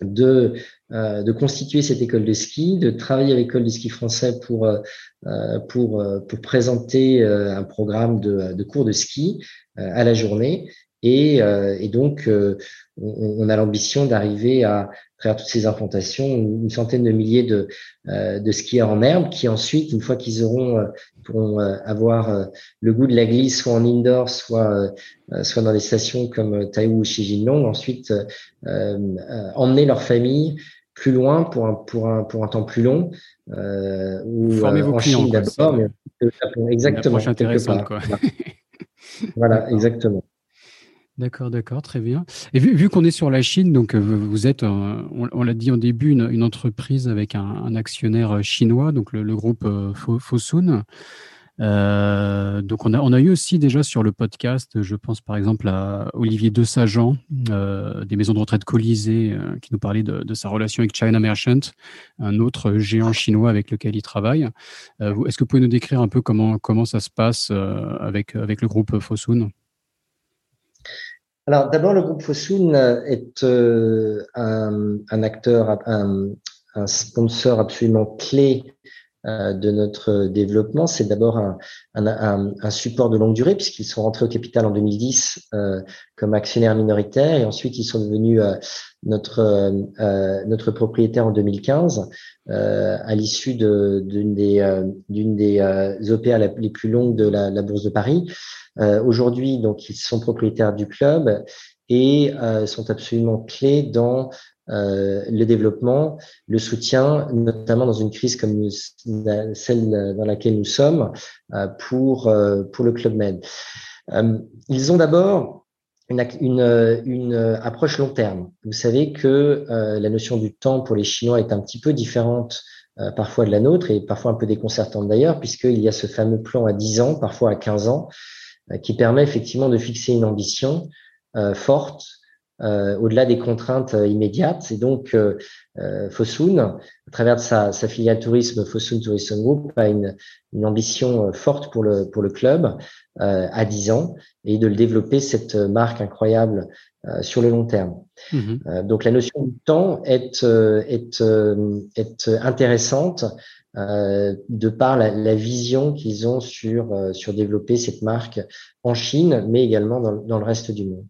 de, euh, de constituer cette école de ski, de travailler avec l'école de ski français pour, euh, pour, euh, pour présenter un programme de, de cours de ski à la journée. Et, et donc, on, on, a l'ambition d'arriver à travers toutes ces implantations une centaine de milliers de, de skieurs en herbe qui ensuite, une fois qu'ils auront pourront avoir le goût de la glisse soit en indoor, soit soit dans des stations comme Taiwu ou Shijinlong, ensuite emmener leur famille plus loin pour un, pour un, pour un temps plus long. Euh, ou Formez vos en Chine d'abord, mais exactement. quoi. voilà, exactement. D'accord, d'accord, très bien. Et vu, qu'on est sur la Chine, donc euh, vous êtes, euh, on, l'a dit en début, une, entreprise avec un, actionnaire chinois, donc le, groupe Fosun. Euh, donc on a, on a eu aussi déjà sur le podcast, je pense par exemple à Olivier De euh, des maisons de retraite Colisée, euh, qui nous parlait de, sa relation avec China Merchant, un autre géant chinois avec lequel il travaille. Euh, Est-ce que vous pouvez nous décrire un peu comment, comment ça se passe euh, avec, avec le groupe Fosun? Alors d'abord, le groupe Fosun est un, un, acteur, un, sponsor absolument clé euh, de notre développement, c'est d'abord un, un, un, support de longue durée puisqu'ils sont rentrés au capital en 2010 euh, comme actionnaires minoritaires et ensuite ils sont devenus euh, notre euh, notre propriétaire en 2015 à l'issue d'une des d'une des OPA les plus longues de la, la bourse de Paris. Aujourd'hui, donc ils sont propriétaires du club et sont absolument clés dans euh, le développement, le soutien, notamment dans une crise comme celle dans laquelle nous sommes, euh, pour, euh, pour le Club Med. ils ont d'abord une, une, une, approche long terme. Vous savez que la notion du temps pour les Chinois est un petit peu différente parfois de la nôtre et parfois un peu déconcertante d'ailleurs, puisqu'il y a ce fameux plan à 10 ans, parfois à 15 ans, qui permet effectivement de fixer une ambition forte euh, au-delà des contraintes euh, immédiates. Et donc, euh, euh, Fosun, à travers de sa, sa filiale tourisme, Fosun Tourism Group, a une, une ambition forte pour le, pour le club à 10 ans et de le développer, cette marque incroyable, sur le long terme. Mm-hmm. donc, la notion du temps est, est, est intéressante de par la, la vision qu'ils ont sur, sur développer cette marque en Chine, mais également dans, dans le reste du monde.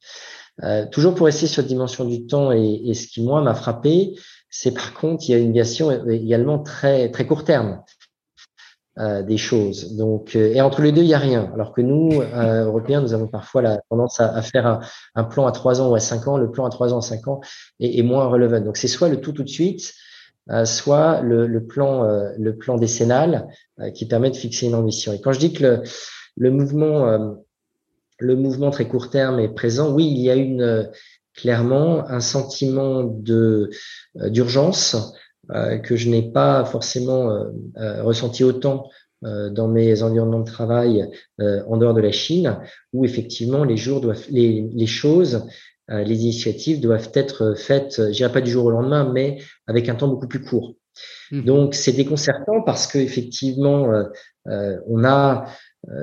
Euh, toujours pour rester sur la dimension du temps et, et ce qui moi m'a frappé, c'est par contre il y a une vision également très très court terme euh, des choses. Donc euh, et entre les deux il y a rien. Alors que nous euh, Européens nous avons parfois la tendance à, à faire un, un, plan à trois ans ou à cinq ans. Le plan à trois ans, cinq ans est, est moins relevant. Donc c'est soit le tout tout de suite, soit le, le plan le plan décennal qui permet de fixer une ambition. Et quand je dis que le, le mouvement le mouvement très court terme est présent, oui, il y a une euh, clairement un sentiment de euh, d'urgence euh, que je n'ai pas forcément ressenti autant dans mes environnements de travail en dehors de la Chine, où effectivement les jours doivent, les, les choses, les initiatives doivent être faites, je dirais pas du jour au lendemain, mais avec un temps beaucoup plus court. Mmh. Donc c'est déconcertant parce que effectivement on a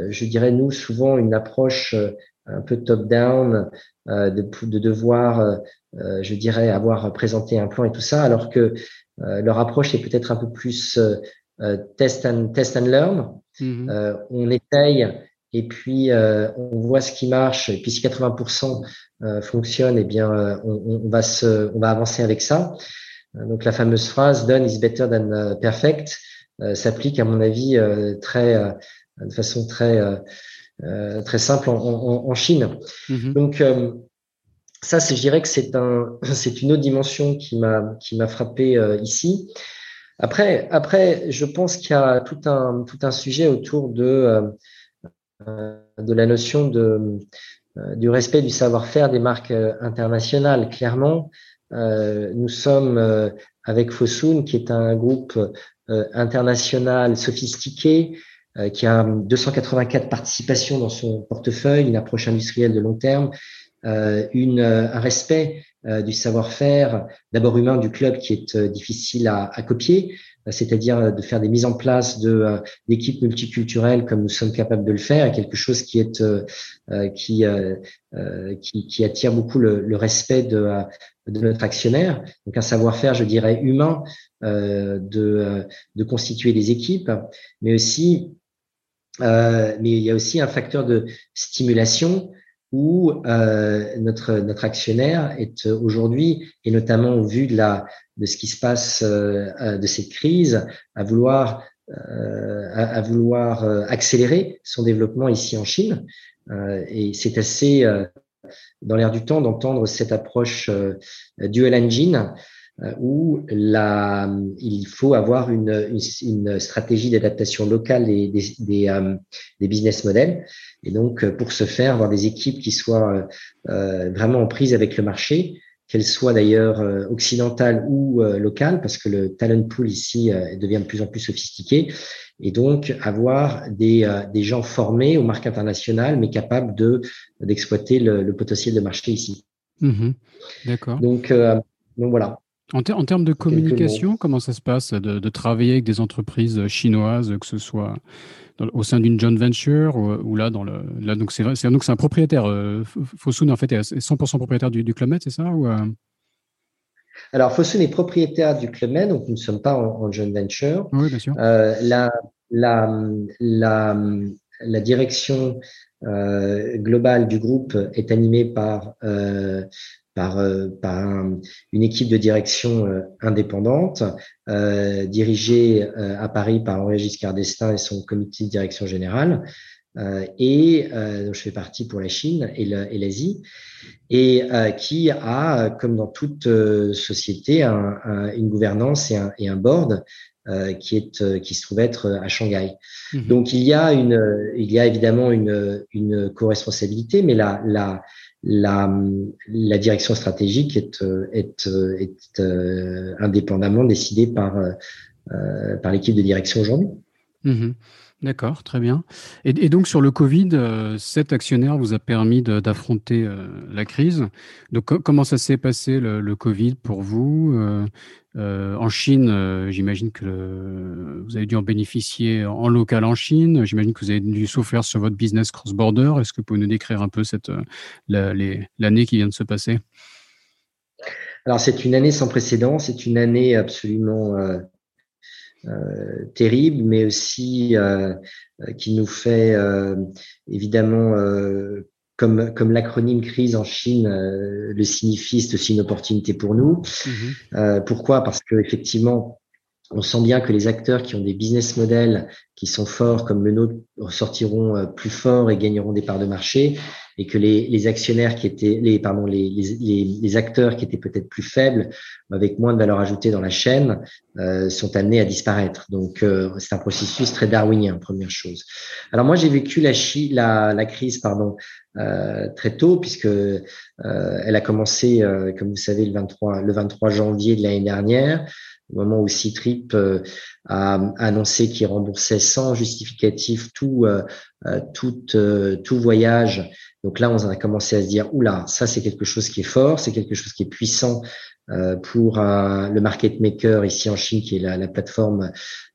je dirais, nous, souvent une approche euh, un peu top-down, euh, de, de, devoir, je dirais, avoir présenté un plan et tout ça, alors que leur approche est peut-être un peu plus test and test and learn. Mm-hmm. on étaye et puis on voit ce qui marche. Et puis si 80% fonctionne, eh bien on, on, va se, on va avancer avec ça. donc la fameuse phrase "done is better than perfect" s'applique à mon avis très de façon très euh, très simple en, en, en Chine. Mm-hmm. Donc euh, ça, je dirais que c'est un, c'est une autre dimension qui m'a qui m'a frappé euh, ici. Après, après, je pense qu'il y a tout un tout un sujet autour de de la notion de du respect du savoir-faire des marques internationales. Clairement, nous sommes avec Fosun, qui est un groupe international sophistiqué, euh, qui a 284 participations dans son portefeuille, une approche industrielle de long terme, euh, une, euh, un respect du savoir-faire, d'abord humain du club qui est difficile à, à copier, c'est-à-dire de faire des mises en place de d'équipes multiculturelles comme nous sommes capables de le faire, quelque chose qui est qui, qui, qui attire beaucoup le, le respect de, de notre actionnaire. Donc un savoir-faire, je dirais humain, de de constituer des équipes, mais aussi euh, mais il y a aussi un facteur de stimulation où euh, notre notre actionnaire est aujourd'hui et notamment au vu de la de ce qui se passe euh, de cette crise à vouloir euh, à, vouloir accélérer son développement ici en Chine. Et c'est assez dans l'air du temps d'entendre cette approche dual engine euh, où la, il faut avoir une, une, stratégie d'adaptation locale des, des, des, euh, des, business models. Et donc, euh, pour ce faire, avoir des équipes qui soient euh, vraiment en prise avec le marché, qu'elles soient d'ailleurs occidentales ou locales, parce que le talent pool ici devient de plus en plus sophistiqué. Et donc, avoir des, des gens formés aux marques internationales, mais capables de d'exploiter le, le, potentiel de marché ici. Mmh D'accord. Donc, donc voilà. En, termes de communication, comment ça se passe de, travailler avec des entreprises chinoises, que ce soit au sein d'une joint venture ou, là dans le là donc c'est donc c'est un propriétaire euh, Fosun en fait est 100% propriétaire du, Club Med, c'est ça ou euh? Alors Fosun est propriétaire du Club Med, donc nous ne sommes pas en, joint venture. Oui, bien sûr. Euh, la, la, la, la direction globale du groupe est animée par par, euh, par une équipe de direction euh, indépendante, euh, dirigée à Paris par Henri Giscard d'Estaing et son comité de direction générale. et dont je fais partie pour la Chine et l'Asie, et qui a, comme dans toute société, un, une gouvernance et un, et un board qui est qui se trouve être à Shanghai. Mmh Donc il y a une il y a évidemment une une co-responsabilité, mais la la la, direction stratégique est, est, est euh, indépendamment décidée par, euh, par l'équipe de direction aujourd'hui. Mmh D'accord, très bien. Et, donc sur le Covid, euh, cet actionnaire vous a permis d'affronter euh, la crise. Donc comment ça s'est passé le, Covid pour vous euh, En Chine, j'imagine que vous avez dû en bénéficier en local en Chine. J'imagine que vous avez dû souffrir sur votre business cross-border. Est-ce que vous pouvez nous décrire un peu l'année qui vient de se passer? Alors c'est une année sans précédent. C'est une année absolument terrible, mais aussi euh, qui nous fait euh, évidemment comme, comme l'acronyme crise en Chine le signifie, c'est aussi une opportunité pour nous. Mmh pourquoi? Parce que effectivement, on sent bien que les acteurs qui ont des business models qui sont forts comme le nôtre sortiront plus forts et gagneront des parts de marché et que les, actionnaires qui étaient, les, pardon, les, acteurs qui étaient peut-être plus faibles, avec moins de valeur ajoutée dans la chaîne, euh, sont amenés à disparaître. Donc, euh, c'est un processus très darwinien, première chose. Alors moi, j'ai vécu la, la, la crise, pardon, euh, très tôt puisque euh, elle a commencé, euh, comme vous savez, le 23, le 23 janvier de l'année dernière au moment où Citrip euh, a annoncé qu'il remboursait sans justificatif tout, euh, tout, tout voyage donc là, on a commencé à se dire, oula, ça c'est quelque chose qui est fort, c'est quelque chose qui est puissant euh, pour le market maker ici en Chine, qui est la, plateforme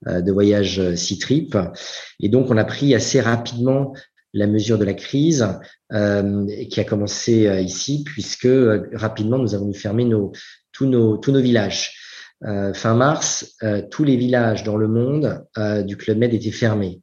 euh, de voyage euh, Ctrip. Et donc, on a pris assez rapidement la mesure de la crise qui a commencé ici, puisque rapidement, nous avons dû fermer nos, tous, nos, tous nos villages. Fin mars, tous les villages dans le monde du Club Med étaient fermés,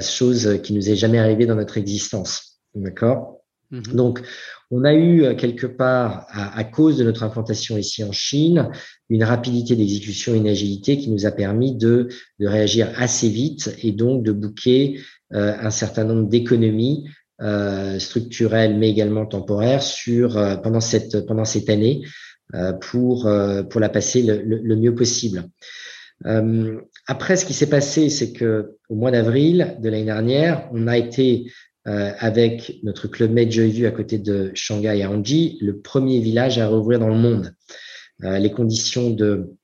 chose qui nous est jamais arrivée dans notre existence. D'accord? Mhm. Donc, on a eu quelque part, à, cause de notre implantation ici en Chine, une rapidité d'exécution une agilité qui nous a permis de, de réagir assez vite et donc de booker un certain nombre d'économies euh, structurelle mais également temporaire sur euh, pendant cette pendant cette année euh, pour pour la passer le, mieux possible. après, ce qui s'est passé, c'est que au mois d'avril de l'année dernière, on a été avec notre club Med Joyview à côté de Shanghai à Hangzhou, le premier village à rouvrir dans le monde. les conditions de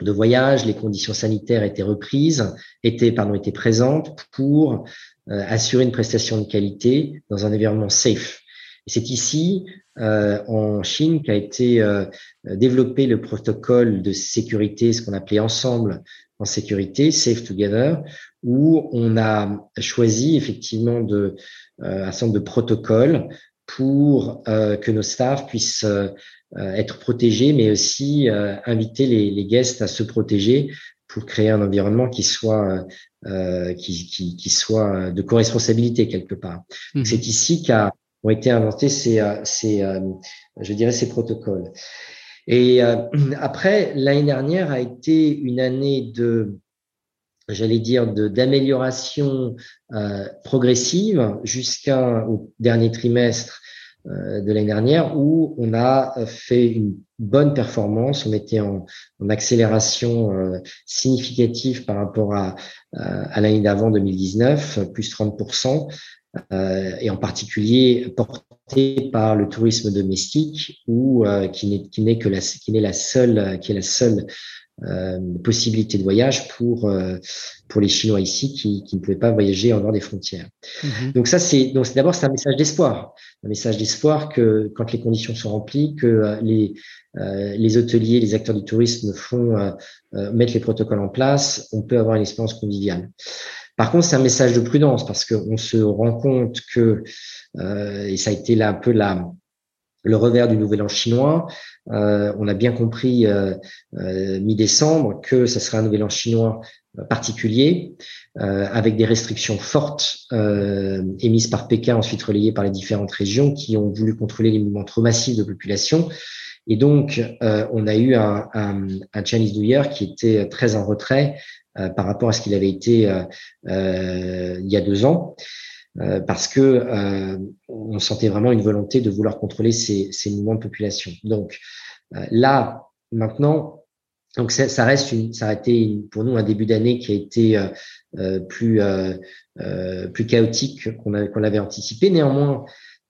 de voyage, les conditions sanitaires étaient reprises, étaient pardon étaient présentes pour euh, assurer une prestation de qualité dans un environnement safe. C'est ici, euh, en Chine, qu'a été euh, développé le protocole de sécurité, ce qu'on appelait ensemble en sécurité, Safe Together, où on a choisi effectivement de, un certain nombre de protocoles pour que nos staffs puissent être protégés, mais aussi inviter les, les guests à se protéger pour créer un environnement qui soit euh, qui, qui, qui, soit de co-responsabilité quelque part. Mhm. C'est ici qu'ont été inventés ces, euh, euh, je dirais, ces protocoles. Et après, l'année dernière a été une année de, j'allais dire, d'amélioration progressive jusqu'au dernier trimestre euh, de l'année dernière où on a fait une bonne performance, on était en, accélération euh, significative par rapport à, à l'année d'avant 2019, plus 30%, euh, et en particulier porté par le tourisme domestique ou qui n'est que la qui n'est la seule qui est la seule euh, possibilité de voyage pour euh, pour les Chinois ici qui, qui ne pouvaient pas voyager en dehors des frontières. Mhm. Donc ça c'est donc c'est d'abord c'est un message d'espoir, un message d'espoir que quand les conditions sont remplies, que euh, les euh, les hôteliers, les acteurs du tourisme font euh, mettre les protocoles en place, on peut avoir une expérience conviviale. Par contre, c'est un message de prudence parce qu'on se rend compte que, et ça a été là un peu la, le revers du nouvel an chinois. Euh, on a bien compris euh, euh, mi-décembre que ce serait un nouvel an chinois particulier, avec des restrictions fortes émises par Pékin, ensuite relayées par les différentes régions qui ont voulu contrôler les mouvements trop massifs de population. Et donc, on a eu un, un, un, Chinese New Year qui était très en retrait par rapport à ce qu'il avait été il y a deux ans. Euh, parce que euh, on sentait vraiment une volonté de vouloir contrôler ces, ces mouvements de population. Donc euh, là, maintenant, donc ça, ça, reste une, ça a été pour nous un début d'année qui a été plus plus chaotique qu'on qu'on l'avait anticipé. Néanmoins,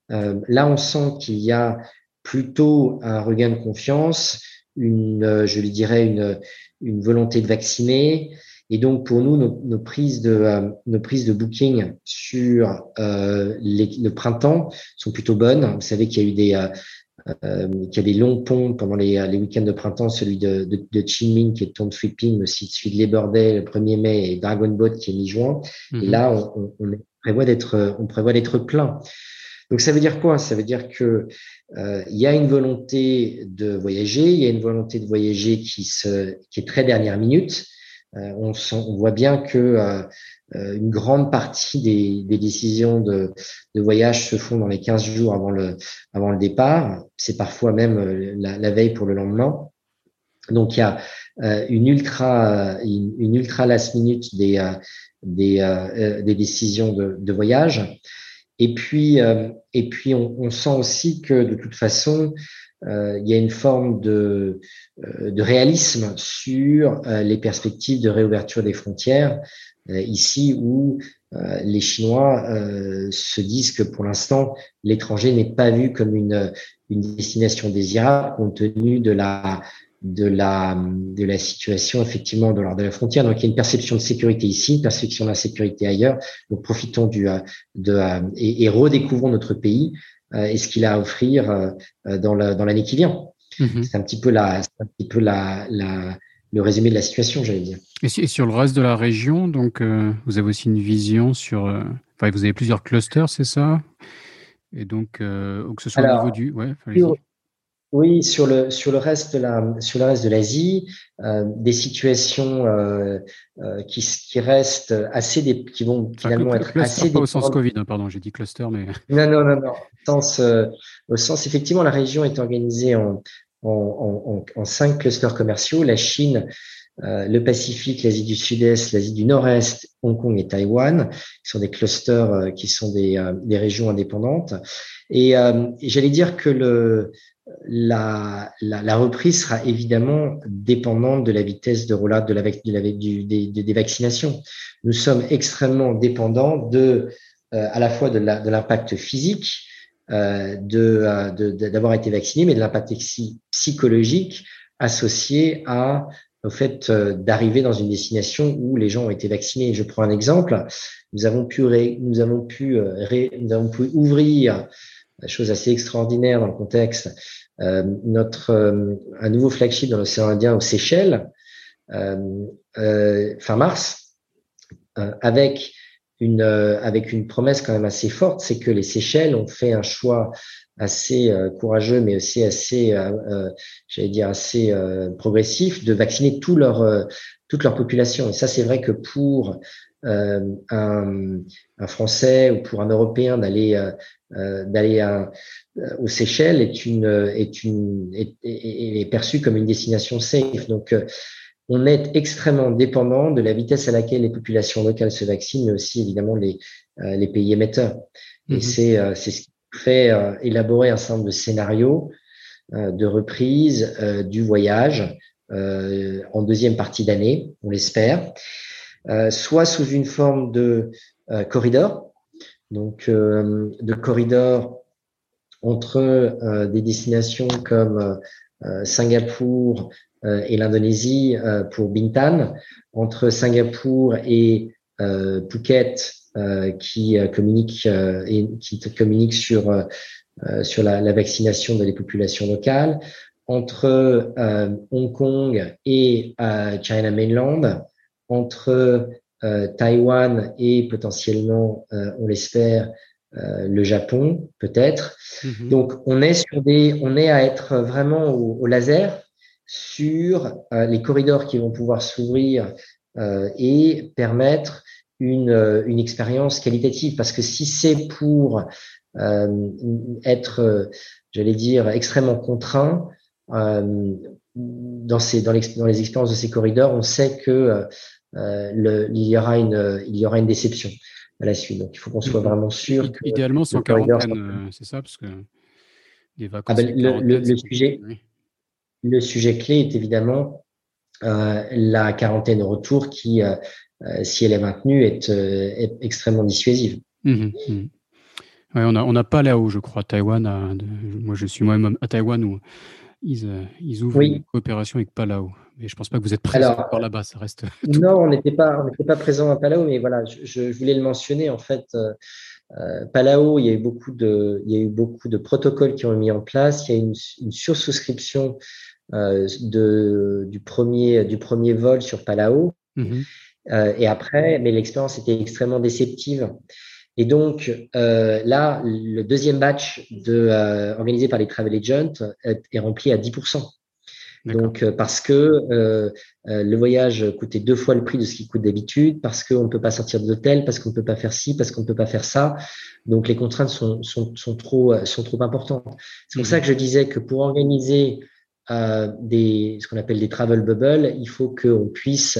là, on sent qu'il y a plutôt un regain de confiance, une, je lui dirais une une volonté de vacciner, et donc pour nous, nos, nos prises de euh, nos prises de booking sur euh, les, le printemps sont plutôt bonnes. Vous savez qu'il y a eu des euh, euh qu'il y a des longs ponts pendant les, les week-ends de printemps, celui de, de, de Chinmin qui est Tomb Sweeping, aussi celui de Day le 1er mai et Dragon Boat qui est mi-juin. Et mhm. là, on, on, prévoit d'être on prévoit d'être plein. Donc ça veut dire quoi? Ça veut dire que euh, il y a une volonté de voyager, il y a une volonté de voyager qui se qui est très dernière minute. Euh, on, on, voit bien que euh, euh, une grande partie des, des décisions de, de, voyage se font dans les 15 jours avant le, avant le départ. C'est parfois même la, la, veille pour le lendemain. Donc il y a une ultra une, ultra last minute des des, des décisions de, de, voyage. Et puis et puis on, on, sent aussi que de toute façon euh, il y a une forme de, euh, de réalisme sur euh, les perspectives de réouverture des frontières ici où les Chinois se disent que pour l'instant l'étranger n'est pas vu comme une, une destination désirable compte tenu de la de la de la situation effectivement de l'ordre de la frontière. Donc il y a une perception de sécurité ici, une perception de la sécurité ailleurs. Donc profitons du de et, redécouvrons notre pays euh, et ce qu'il a à offrir euh, euh, dans l'année qui vient. Mhm. C'est un petit peu, la, un petit peu la, la, le résumé de la situation, j'allais dire. Et, sur le reste de la région, donc vous avez aussi une vision sur. enfin, vous avez plusieurs clusters, c'est ça? Et donc, que ce soit au niveau du. Ouais, Oui, sur le sur le reste de la sur le reste de l'Asie, euh, des situations euh, euh, qui qui restent assez des, qui vont finalement être assez pas au sens Covid, hein, pardon, j'ai dit cluster, mais non non non non, au sens, au sens effectivement la région est organisée en en, en, en cinq clusters commerciaux, la Chine, le Pacifique, l'Asie du Sud-Est, l'Asie du Nord-Est, Hong Kong et Taïwan, qui sont des clusters qui sont des, des régions indépendantes. Et, et j'allais dire que le la, la, la, reprise sera évidemment dépendante de la vitesse de rollout de la, de la du, des, des, vaccinations. Nous sommes extrêmement dépendants de, euh, à la fois de l'impact physique, euh, euh, de d'avoir été vacciné, mais de l'impact psychologique associé à au fait euh, d'arriver dans une destination où les gens ont été vaccinés. Je prends un exemple. Nous avons pu, ré, nous avons pu, ré, nous avons pu ouvrir chose assez extraordinaire dans le contexte, euh, notre euh, un nouveau flagship dans l'océan Indien aux Seychelles euh, fin mars, avec une avec une promesse quand même assez forte, c'est que les Seychelles ont fait un choix assez courageux, mais aussi assez, j'allais dire assez progressif, de vacciner tout leur toute leur population. Et ça, c'est vrai que pour euh, un, un, Français ou pour un Européen d'aller euh, euh, d'aller aux Seychelles est une est une est, est, perçu comme une destination safe. Donc on est extrêmement dépendant de la vitesse à laquelle les populations locales se vaccinent, mais aussi évidemment les les pays émetteurs. Et mhm. c'est ce qui fait élaborer un certain nombre de scénarios de reprise du voyage en deuxième partie d'année, on l'espère. Euh, soit sous une forme de euh, corridor, donc euh, de corridor entre des destinations comme Singapour et l'Indonésie pour Bintan, entre Singapour et Phuket qui communique et qui communique sur sur la, la, vaccination des populations locales, entre Hong Kong et China Mainland, entre euh, Taïwan et potentiellement, euh, on l'espère, euh, le Japon, peut-être. Mhm. Donc, on est sur des, on est à être vraiment au, laser sur les corridors qui vont pouvoir s'ouvrir et permettre une, une expérience qualitative. Parce que si c'est pour être, j'allais dire, extrêmement contraint, dans, ces, dans, dans, les expériences de ces corridors, on sait que euh, le, il, y aura une, il y aura une déception à la suite. Donc, il faut qu'on soit vraiment sûr que. Idéalement, sans quarantaine, euh, c'est ça Parce que des ah vacances. Ben, le, le, sujet, le sujet clé est évidemment euh, la quarantaine au retour qui, euh, si elle est maintenue, est, est extrêmement dissuasive. Mhm, mhm. Ouais, on n'a on a pas là-haut, je crois, Taïwan. moi, je suis moi-même à Taïwan où ils, ils ouvrent une coopération avec Palau. Mais je pense pas que vous êtes présent Alors, là-bas, ça reste. Non, on n'était pas, on n'était pas présent à Palau, mais voilà, je, je, voulais le mentionner. En fait, euh, euh, Palau, il y a eu beaucoup de, il y a eu beaucoup de protocoles qui ont mis en place. Il y a une, une sursouscription euh, de, du premier, du premier vol sur Palau. Mm-hmm. euh, et après, mais l'expérience était extrêmement déceptive. Et donc euh, là, le deuxième batch de, euh, organisé par les travel agents est, est rempli à 10%. Donc euh, parce que euh, euh, le voyage coûtait deux fois le prix de ce qu'il coûte d'habitude, parce qu'on ne peut pas sortir de l'hôtel, parce qu'on ne peut pas faire ci, parce qu'on ne peut pas faire ça. Donc les contraintes sont, sont, sont trop sont trop importantes. C'est pour ça mhm. que je disais que pour organiser euh, des ce qu'on appelle des travel bubbles, il faut qu'on puisse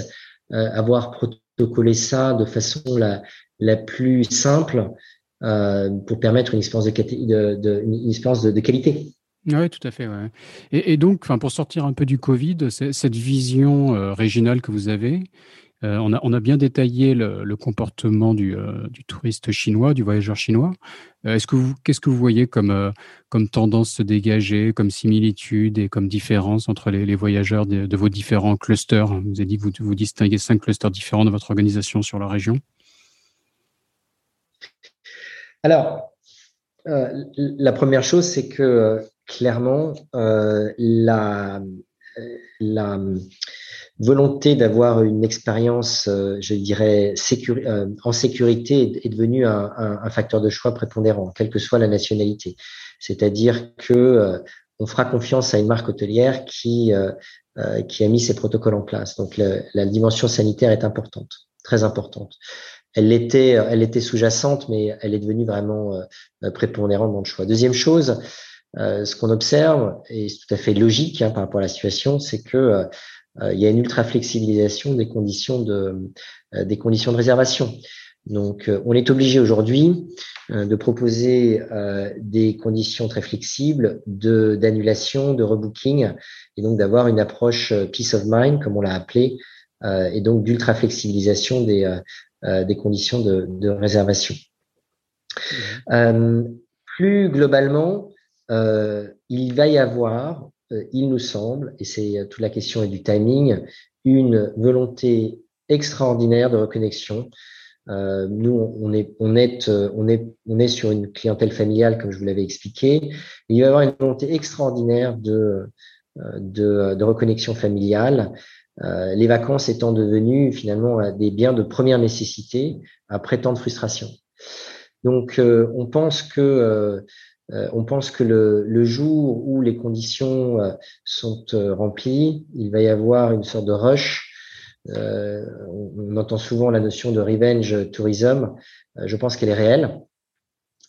euh, avoir protocolé ça de façon la la plus simple euh, pour permettre une expérience de, de, de une expérience de, de qualité. Oui, tout à fait. Et, et, donc, pour sortir un peu du Covid, cette vision euh, régionale que vous avez, euh, on, a, bien détaillé le, comportement du, euh, du, touriste chinois, du voyageur chinois. Qu'est-ce que vous voyez comme, tendance se dégager, comme similitude et comme différence entre les, voyageurs de, vos différents clusters? Vous avez dit que vous, vous distinguez cinq clusters différents de votre organisation sur la région. Alors, la première chose, c'est que clairement, euh, la, la volonté d'avoir une expérience, euh, je dirais, euh, en sécurité est, devenue un, un, facteur de choix prépondérant, quelle que soit la nationalité. C'est-à-dire que on fera confiance à une marque hôtelière qui, qui a mis ses protocoles en place. Donc la dimension sanitaire est importante, très importante. Elle était, elle était sous-jacente, mais elle est devenue vraiment prépondérante dans le choix. Deuxième chose, ce qu'on observe, et c'est tout à fait logique hein, par rapport à la situation, c'est que il y a une ultra flexibilisation des conditions de, des conditions de réservation. Donc, on est obligé aujourd'hui euh, de proposer euh, des conditions très flexibles de d'annulation, de rebooking, et donc d'avoir une approche euh, peace of mind, comme on l'a appelé, et donc d'ultra flexibilisation des des conditions de, de réservation. Mmh. plus globalement, il va y avoir, il nous semble, et c'est toute la question est du timing, une volonté extraordinaire de reconnexion euh, nous, on est, on est, euh, on est, on est sur une clientèle familiale, comme je vous l'avais expliqué. Il va y avoir une volonté extraordinaire de, euh, de, de reconnexion familiale. Euh, les vacances étant devenues finalement des biens de première nécessité après tant de frustration. Donc, on pense que on pense que le, le, jour où les conditions sont remplies, il va y avoir une sorte de rush euh, on entend souvent la notion de revenge tourism. Euh, je pense qu'elle est réelle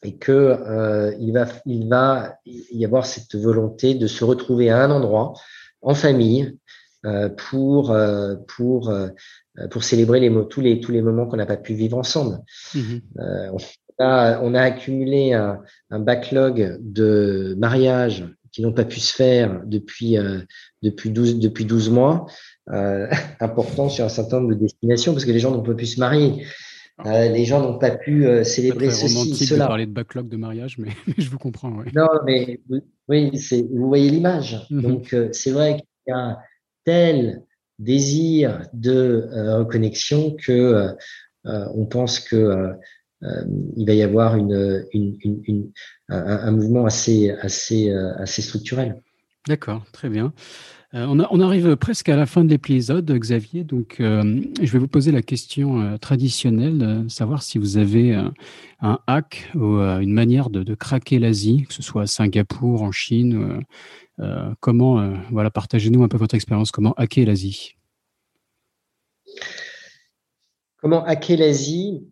et que euh, il va il va y avoir cette volonté de se retrouver à un endroit en famille pour pour pour célébrer les tous les tous les moments qu'on n'a pas pu vivre ensemble. Mmh on, a, on a accumulé un, un backlog de mariages qui n'ont pas pu se faire depuis depuis 12 depuis 12 mois euh, important sur un certain nombre de destinations parce que les gens n'ont pas pu se marier. Euh, les gens n'ont pas pu euh, célébrer ceci, cela. de parler de backlog de mariage, mais, je vous comprends. Non, mais oui, vous voyez l'image. Mhm. Donc, euh, c'est vrai qu'il y a tel désir de euh, reconnexion que on pense que il va y avoir une, une, une, une un, un, mouvement assez, assez, assez structurel. D'accord, très bien. Euh, on, arrive presque à la fin de l'épisode, Xavier. Donc, euh, je vais vous poser la question euh, traditionnelle, savoir si vous avez un hack ou une manière de, craquer l'Asie, que ce soit à Singapour, en Chine. comment, voilà, partagez-nous un peu votre expérience. Comment hacker l'Asie? Comment hacker l'Asie?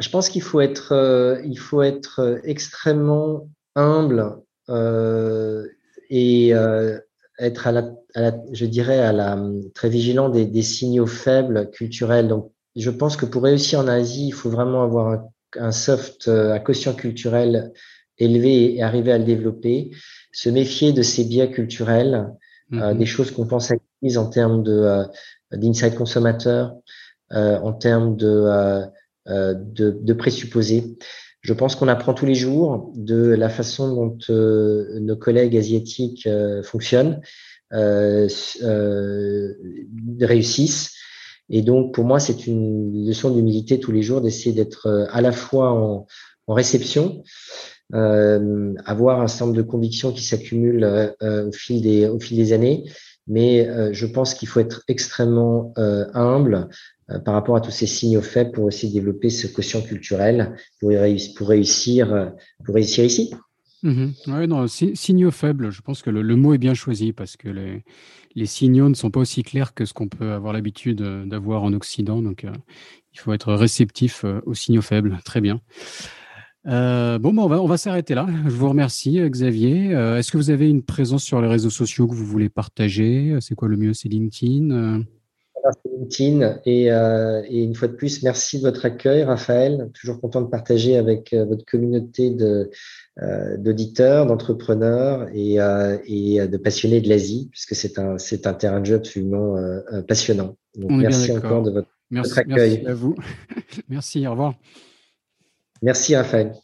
Je pense qu'il faut être, il faut être extrêmement humble et euh, être à la, à la, je dirais, à la, très vigilant des, des, signaux faibles culturels. Donc, je pense que pour réussir en Asie, il faut vraiment avoir un, un soft, euh, un quotient culturel élevé et arriver à le développer. Se méfier de ces biais culturels, euh, mm-hmm. des choses qu'on pense acquises en termes de euh, d'insight consommateur, euh, en termes de, de, de présupposés. Je pense qu'on apprend tous les jours de la façon dont euh, nos collègues asiatiques euh, fonctionnent, euh, réussissent. Et donc, pour moi, c'est une leçon d'humilité tous les jours d'essayer d'être à la fois en, en réception, euh, avoir un certain nombre de convictions qui s'accumulent euh, au, fil des, au fil des années. Mais euh, je pense qu'il faut être extrêmement humble euh, par rapport à tous ces signaux faibles pour de développer ce quotient culturel pour, réussir, euh, pour réussir ici. Mmh oui, non, signaux faibles, je pense que le, mot est bien choisi parce que les, signaux ne sont pas aussi clairs que ce qu'on peut avoir l'habitude euh, d'avoir en Occident. Donc, il faut être réceptif aux signaux faibles. Très bien. Euh, bon, on va, on va s'arrêter là. Je vous remercie, Xavier. Est-ce que vous avez une présence sur les réseaux sociaux que vous voulez partager? C'est quoi le mieux? C'est LinkedIn LinkedIn. Et, euh, et, une fois de plus, merci de votre accueil, Raphaël. Toujours content de partager avec euh, votre communauté de, euh, d'auditeurs, d'entrepreneurs et, euh, et, de passionnés de l'Asie, puisque c'est un, c'est un terrain de jeu absolument euh, passionnant. Donc, merci encore de votre, merci, accueil. Merci à vous. merci, au revoir. Merci, Raphaël.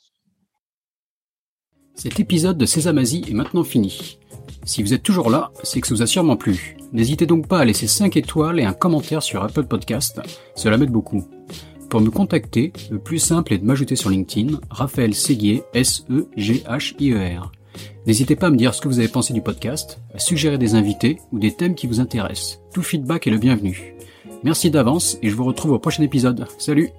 Cet épisode de Sésamazie est maintenant fini. Si vous êtes toujours là, c'est que ça vous a sûrement plu. N'hésitez donc pas à laisser 5 étoiles et un commentaire sur Apple Podcast, cela m'aide beaucoup. Pour me contacter, le plus simple est de m'ajouter sur LinkedIn, Raphaël Séguier, S-E-G-H-I-E-R. N'hésitez pas à me dire ce que vous avez pensé du podcast, à suggérer des invités ou des thèmes qui vous intéressent. Tout feedback est le bienvenu. Merci d'avance et je vous retrouve au prochain épisode. Salut